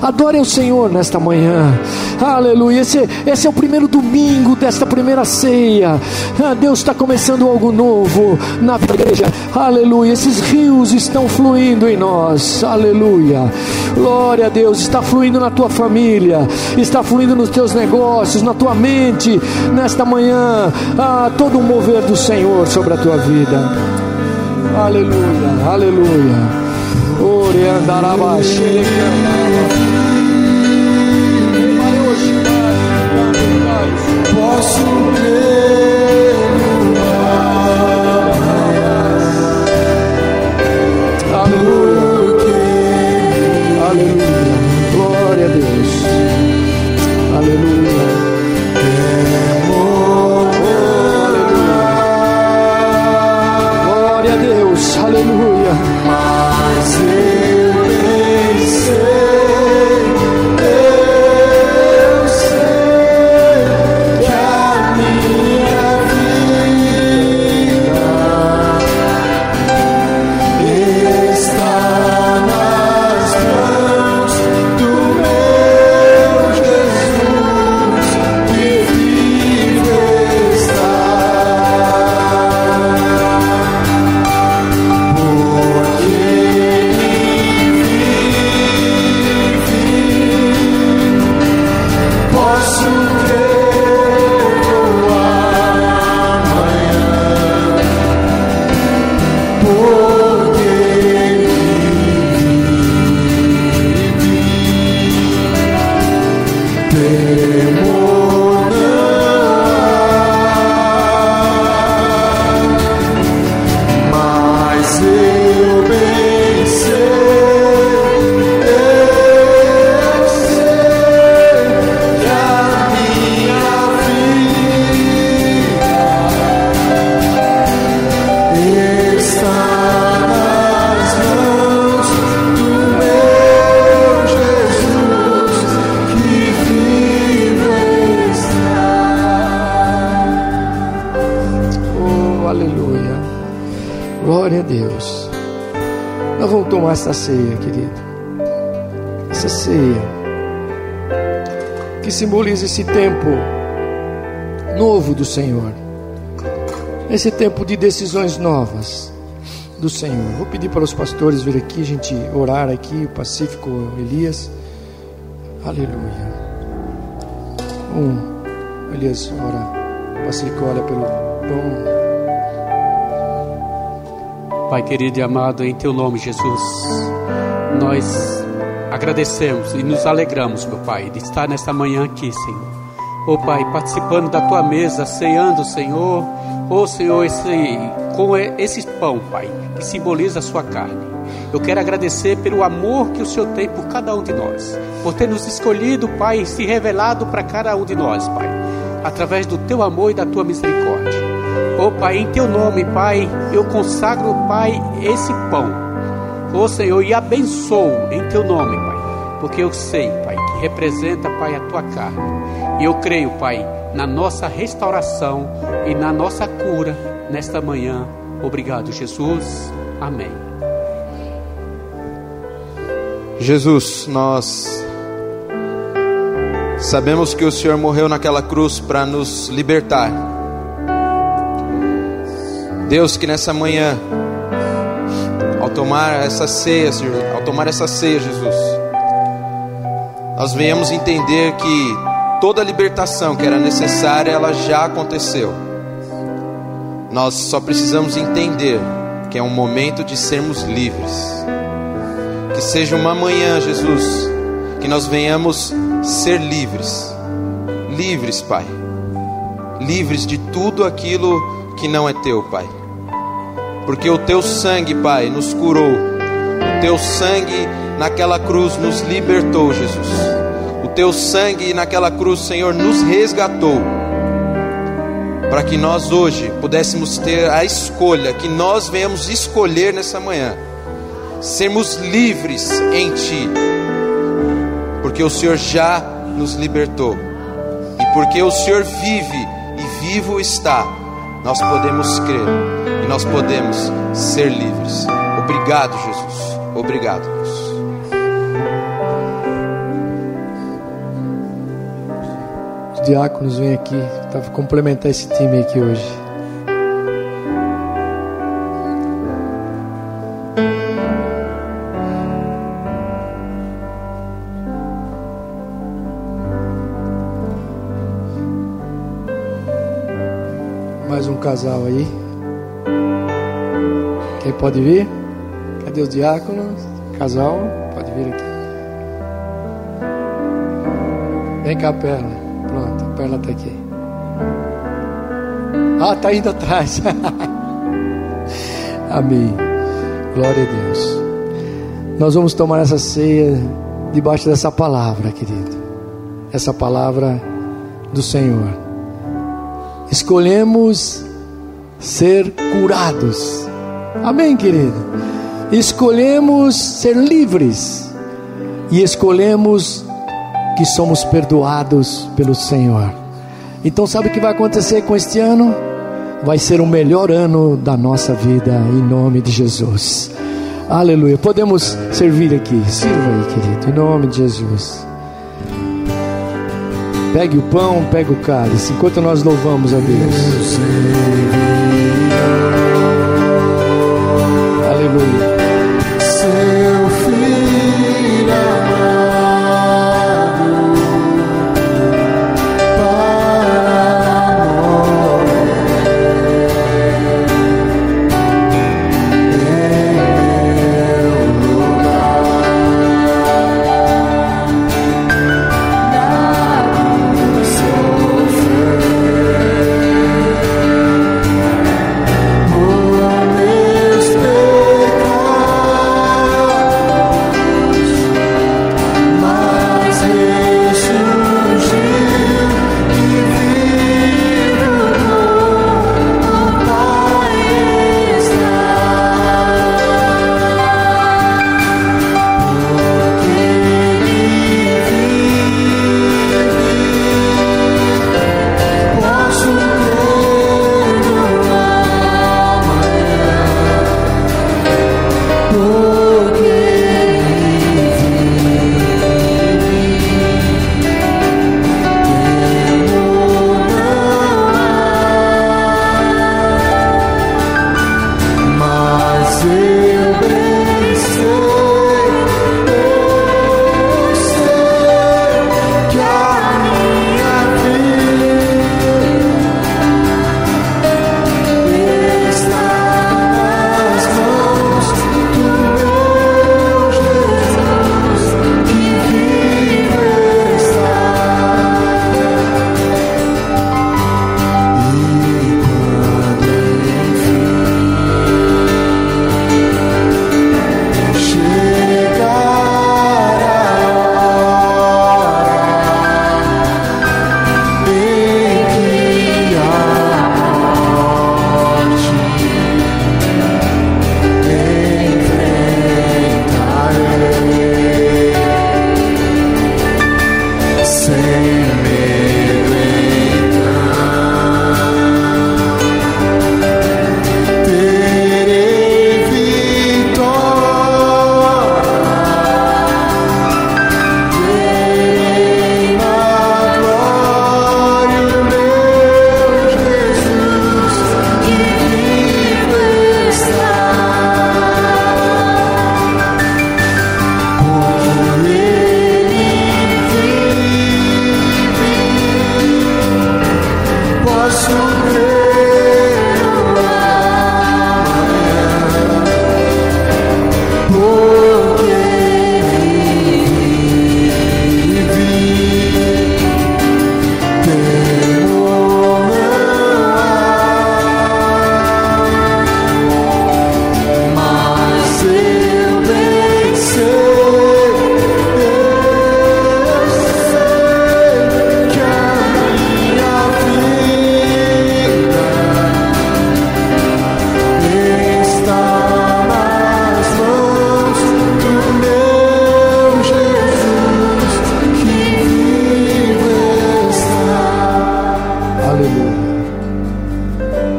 Adore o Senhor nesta manhã. Aleluia. Esse, esse é o primeiro domingo desta primeira ceia. Ah, Deus está começando algo novo na igreja. Aleluia. Esses rios estão fluindo em nós. Aleluia. Glória a Deus. Está fluindo na tua família. Está fluindo nos teus negócios, na tua mente. Nesta manhã. Ah, todo o mover do Senhor sobre a tua vida. Aleluia. Aleluia. Ore andarabashe. Posso crer Deus. Essa ceia, querido. Essa ceia que simboliza esse tempo novo do Senhor. Esse tempo de decisões novas do Senhor. Vou pedir para os pastores vir aqui, a gente orar aqui, o Pacífico, Elias. Aleluia. Um, Elias, ora. O Pacífico olha pelo pão. Pai querido e amado, em Teu nome, Jesus, nós agradecemos e nos alegramos, meu Pai, de estar nesta manhã aqui, Senhor. Ô Pai, participando da Tua mesa, ceando, Senhor. Ô Senhor, esse, com esse pão, Pai, que simboliza a Sua carne. Eu quero agradecer pelo amor que o Senhor tem por cada um de nós, por ter nos escolhido, Pai, e se revelado para cada um de nós, Pai, através do Teu amor e da Tua misericórdia. Ô Pai, em Teu nome, Pai, eu consagro, Pai, esse pão. Ô Senhor, e abençoo em Teu nome, Pai, porque eu sei, Pai, que representa, Pai, a Tua carne. E eu creio, Pai, na nossa restauração e na nossa cura nesta manhã. Obrigado, Jesus. Amém. Jesus, nós sabemos que o Senhor morreu naquela cruz para nos libertar. Deus, que nessa manhã, ao tomar essa ceia, Senhor, ao tomar essa ceia, Jesus, nós venhamos entender que toda a libertação que era necessária, ela já aconteceu. Nós só precisamos entender que é um momento de sermos livres. Que seja uma manhã, Jesus, que nós venhamos ser livres. Livres, Pai. Livres de tudo aquilo que não é teu, Pai. Porque o teu sangue, Pai, nos curou. O teu sangue naquela cruz nos libertou, Jesus. O teu sangue naquela cruz, Senhor, nos resgatou. Para que nós hoje pudéssemos ter a escolha, que nós venhamos escolher nessa manhã, sermos livres em Ti, porque o Senhor já nos libertou, e porque o Senhor vive e vivo está, nós podemos crer nós podemos ser livres. Obrigado, Jesus. Obrigado, Deus. Os diáconos vêm aqui para complementar esse time aqui hoje. Mais um casal aí. Quem pode vir? Cadê os diáconos? Casal, pode vir aqui. Vem cá, Perla. Pronto, a Perla está aqui. Ah, está indo atrás. Amém. Glória a Deus. Nós vamos tomar essa ceia debaixo dessa palavra, querido. Essa palavra do Senhor. Escolhemos ser curados. Amém, querido. Escolhemos ser livres. E escolhemos que somos perdoados pelo Senhor. Então, sabe o que vai acontecer com este ano? Vai ser o melhor ano da nossa vida, em nome de Jesus. Aleluia. Podemos servir aqui. Sirva aí, querido, em nome de Jesus. Pegue o pão, pegue o cálice, enquanto nós louvamos a Deus.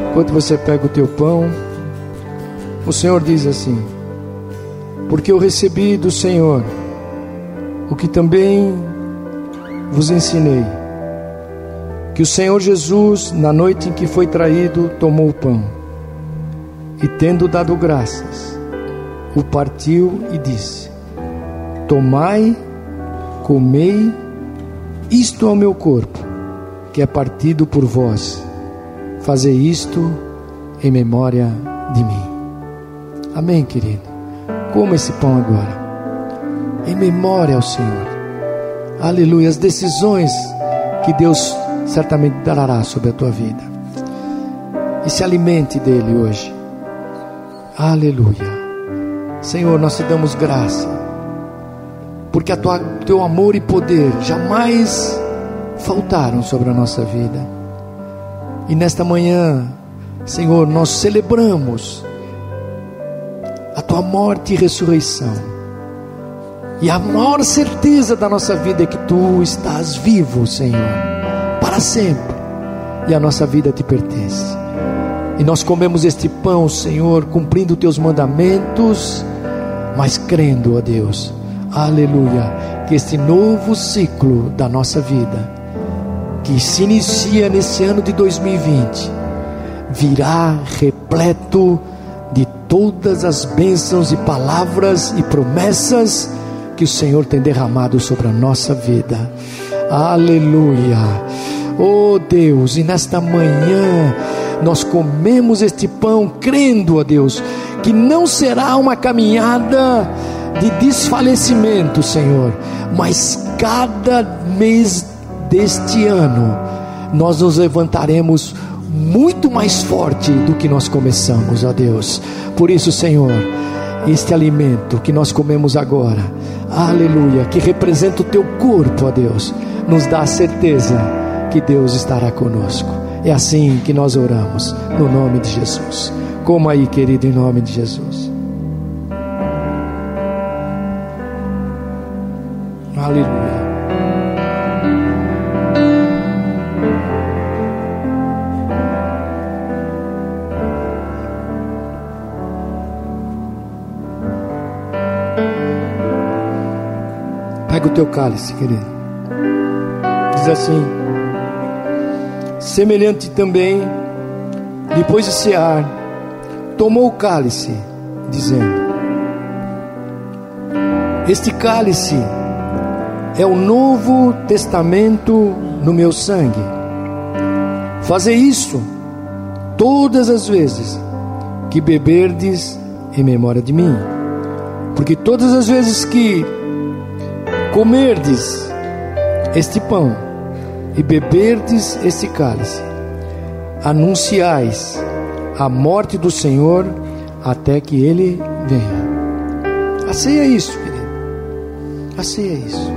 Enquanto você pega o teu pão, o Senhor diz assim: Porque eu recebi do Senhor o que também vos ensinei, que o Senhor Jesus, na noite em que foi traído, tomou o pão e, tendo dado graças, o partiu e disse: Tomai, comei, isto é o meu corpo, que é partido por vós. Fazei isto em memória de mim. Amém, querido. Coma esse pão agora, em memória ao Senhor. Aleluia. As decisões que Deus certamente dará sobre a tua vida. E se alimente dele hoje. Aleluia. Senhor, nós te damos graça, porque a tua, teu amor e poder jamais faltaram sobre a nossa vida. E nesta manhã, Senhor, nós celebramos a tua morte e ressurreição. E a maior certeza da nossa vida é que tu estás vivo, Senhor, para sempre. E a nossa vida te pertence. E nós comemos este pão, Senhor, cumprindo teus mandamentos, mas crendo, ó Deus, aleluia, que este novo ciclo da nossa vida, que se inicia nesse ano de 2020, virá repleto de todas as bênçãos e palavras e promessas que o Senhor tem derramado sobre a nossa vida. Aleluia. Oh Deus, e nesta manhã nós comemos este pão crendo, ó Deus, que não será uma caminhada de desfalecimento, Senhor, mas cada mês deste ano nós nos levantaremos muito mais forte do que nós começamos, ó Deus. Por isso, Senhor, este alimento que nós comemos agora, aleluia, que representa o teu corpo, ó Deus, nos dá a certeza que Deus estará conosco. É assim que nós oramos, no nome de Jesus. Como aí, querido, em nome de Jesus. Aleluia. O teu cálice, querido. Diz assim: semelhante também, depois de cear, tomou o cálice, dizendo: Este cálice é o novo testamento no meu sangue. Fazer isso todas as vezes que beberdes em memória de mim. Porque todas as vezes que comerdes este pão e beberdes este cálice, anunciais a morte do Senhor até que ele venha. A ceia é isso, querido. A ceia é isso.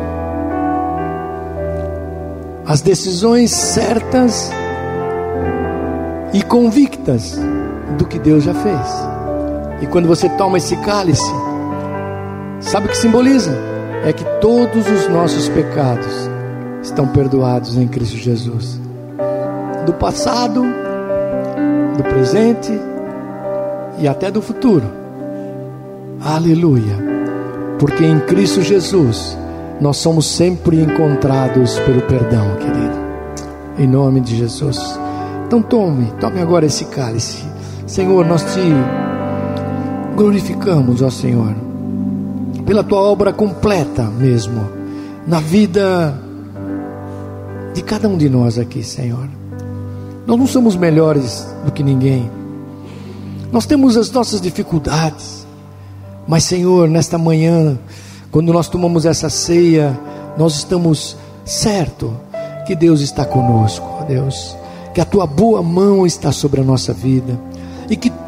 As decisões certas e convictas do que Deus já fez. E quando você toma esse cálice, sabe o que simboliza? É que todos os nossos pecados estão perdoados em Cristo Jesus. Do passado, do presente e até do futuro. Aleluia. Porque em Cristo Jesus nós somos sempre encontrados pelo perdão, querido. Em nome de Jesus. Então tome, tome agora esse cálice. Senhor, nós te glorificamos, ó Senhor, pela tua obra completa mesmo, na vida de cada um de nós aqui, Senhor. Nós não somos melhores do que ninguém. Nós temos as nossas dificuldades. Mas, Senhor, nesta manhã, quando nós tomamos essa ceia, nós estamos certo que Deus está conosco, Deus. Que a tua boa mão está sobre a nossa vida.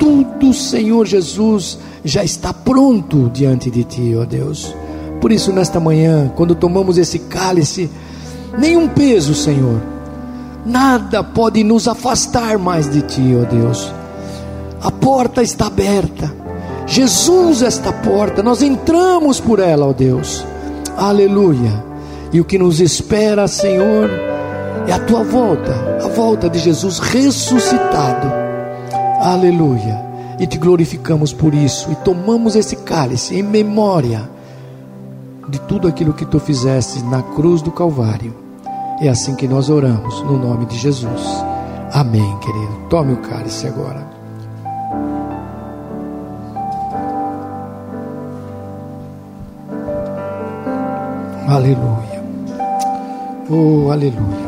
Tudo, Senhor Jesus, já está pronto diante de ti, ó Deus. Por isso, nesta manhã, quando tomamos esse cálice, nenhum peso, Senhor, nada pode nos afastar mais de Ti, ó Deus. A porta está aberta, Jesus é esta porta, nós entramos por ela, ó Deus, aleluia. E o que nos espera, Senhor, é a Tua volta, a volta de Jesus ressuscitado. Aleluia. E te glorificamos por isso. E tomamos esse cálice em memória de tudo aquilo que tu fizeste na cruz do Calvário. É assim que nós oramos, no nome de Jesus. Amém, querido. Tome o cálice agora. Aleluia. Oh, aleluia.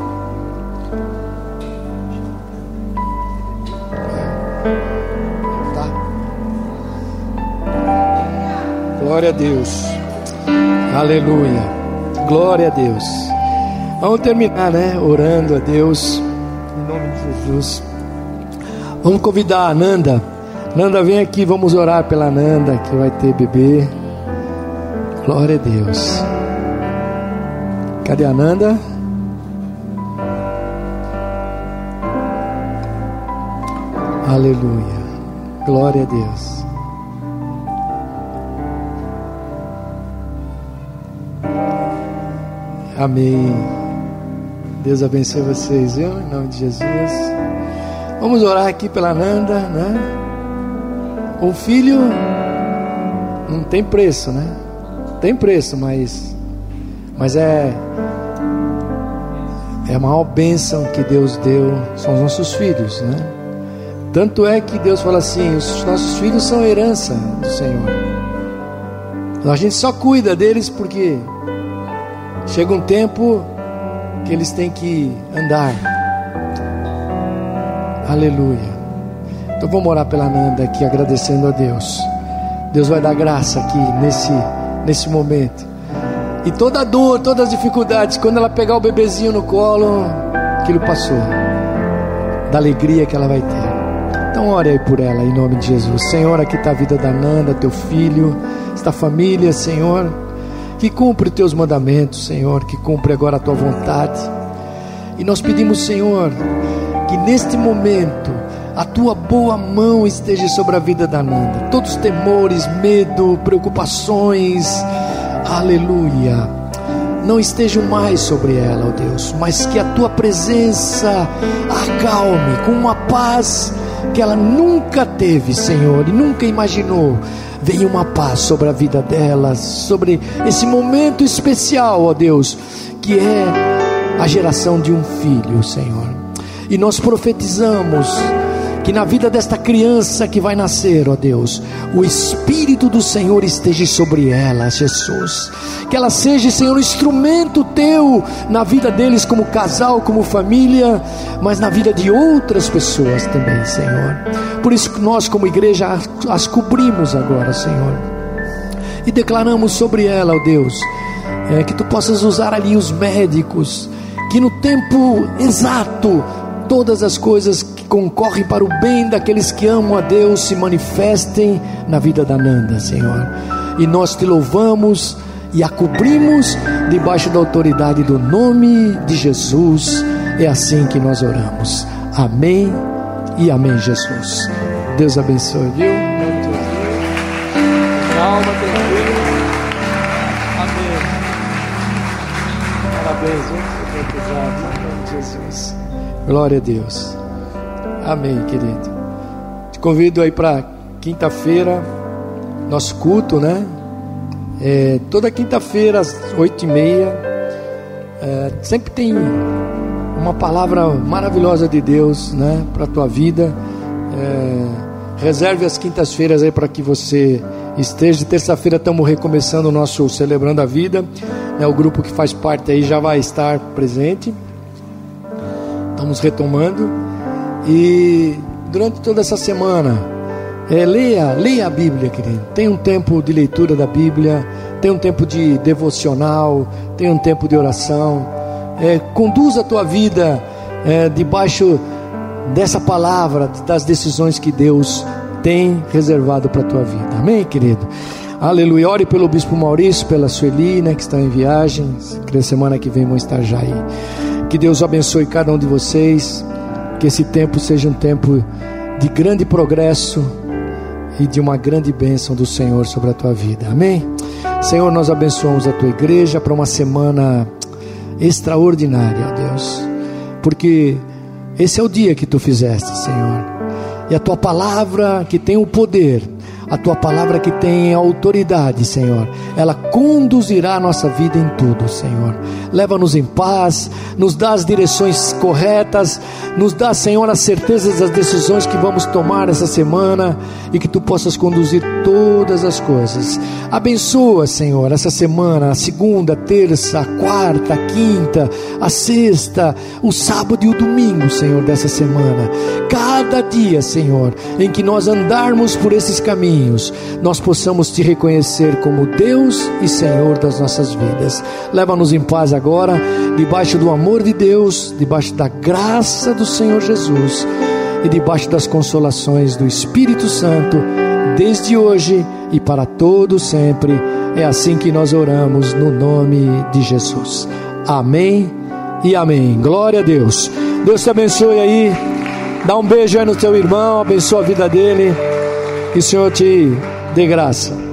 Glória a Deus. Aleluia. Glória a Deus. Vamos terminar, né? Orando a Deus. Em nome de Jesus. Vamos convidar a Nanda. Nanda, vem aqui, vamos orar pela Nanda que vai ter bebê. Glória a Deus. Cadê a Nanda? Aleluia. Glória a Deus. Amém. Deus abençoe vocês, viu? Em nome de Jesus. Vamos orar aqui pela Nanda, né? Um filho não tem preço, né? Tem preço, mas mas é é a maior bênção que Deus deu são os nossos filhos, né? Tanto é que Deus fala assim: os nossos filhos são herança do Senhor. A gente só cuida deles porque chega um tempo que eles têm que andar. Aleluia. Então vamos orar pela Nanda aqui, agradecendo a Deus. Deus vai dar graça aqui nesse, nesse momento. E toda a dor, todas as dificuldades, quando ela pegar o bebezinho no colo, aquilo passou. Da alegria que ela vai ter. Então ore aí por ela, em nome de Jesus. Senhor, aqui está a vida da Nanda, teu filho, esta família, Senhor. Que cumpre os teus mandamentos, Senhor. Que cumpre agora a tua vontade. E nós pedimos, Senhor, que neste momento a tua boa mão esteja sobre a vida da Nanda. Todos os temores, medo, preocupações, aleluia, não estejam mais sobre ela, ó Deus, mas que a tua presença acalme com uma paz que ela nunca teve, Senhor, e nunca imaginou. Venha uma paz sobre a vida dela, sobre esse momento especial, ó Deus, que é a geração de um filho, Senhor. E nós profetizamos que na vida desta criança que vai nascer, ó Deus, o Espírito do Senhor esteja sobre ela, Jesus. Que ela seja, Senhor, um instrumento teu na vida deles como casal, como família, mas na vida de outras pessoas também, Senhor. Por isso que nós, como igreja, as cobrimos agora, Senhor. E declaramos sobre ela, ó Deus, é, que tu possas usar ali os médicos, que no tempo exato todas as coisas que concorrem para o bem daqueles que amam a Deus se manifestem na vida da Nanda, Senhor. E nós te louvamos e a cobrimos debaixo da autoridade do nome de Jesus. É assim que nós oramos. Amém e amém, Jesus. Deus abençoe, viu? Calma, tranquilo. Amém. Parabéns, viu? Jesus. Glória a Deus. Amém, querido. Te convido aí para quinta-feira, nosso culto, né? É, toda quinta-feira, às oito e meia, é, sempre tem uma palavra maravilhosa de Deus, né? Para a tua vida. É, reserve as quintas-feiras aí para que você esteja. Terça-feira estamos recomeçando o nosso Celebrando a Vida. Né? O grupo que faz parte aí já vai estar presente. Estamos retomando. E durante toda essa semana, é, leia, leia a Bíblia, querido. Tem um tempo de leitura da Bíblia, tem um tempo de devocional, tem um tempo de oração. É, conduza a tua vida é, debaixo dessa palavra, das decisões que Deus tem reservado para a tua vida. Amém, querido? Aleluia. Ore pelo Bispo Maurício, pela Sueli, né, que está em viagem. Que semana que vem vão estar já aí. Que Deus abençoe cada um de vocês. Que esse tempo seja um tempo de grande progresso e de uma grande bênção do Senhor sobre a tua vida. Amém? Senhor, nós abençoamos a tua igreja para uma semana extraordinária, Deus. Porque esse é o dia que tu fizeste, Senhor. E a tua palavra que tem o poder a tua palavra que tem autoridade, Senhor, ela conduzirá a nossa vida em tudo, Senhor. Leva-nos em paz, nos dá as direções corretas, nos dá, Senhor, as certezas das decisões que vamos tomar essa semana e que tu possas conduzir todas as coisas. Abençoa, Senhor, essa semana, a segunda, a terça, a quarta, a quinta, a sexta, o sábado e o domingo, Senhor, dessa semana. Cada dia, Senhor, em que nós andarmos por esses caminhos nós possamos te reconhecer como Deus e Senhor das nossas vidas. Leva-nos em paz agora, debaixo do amor de Deus, debaixo da graça do Senhor Jesus e debaixo das consolações do Espírito Santo, desde hoje e para todo sempre. É assim que nós oramos no nome de Jesus. Amém e amém. Glória a Deus. Deus te abençoe aí. Dá um beijo aí no teu irmão, abençoa a vida dele. Que o Senhor te dê graça.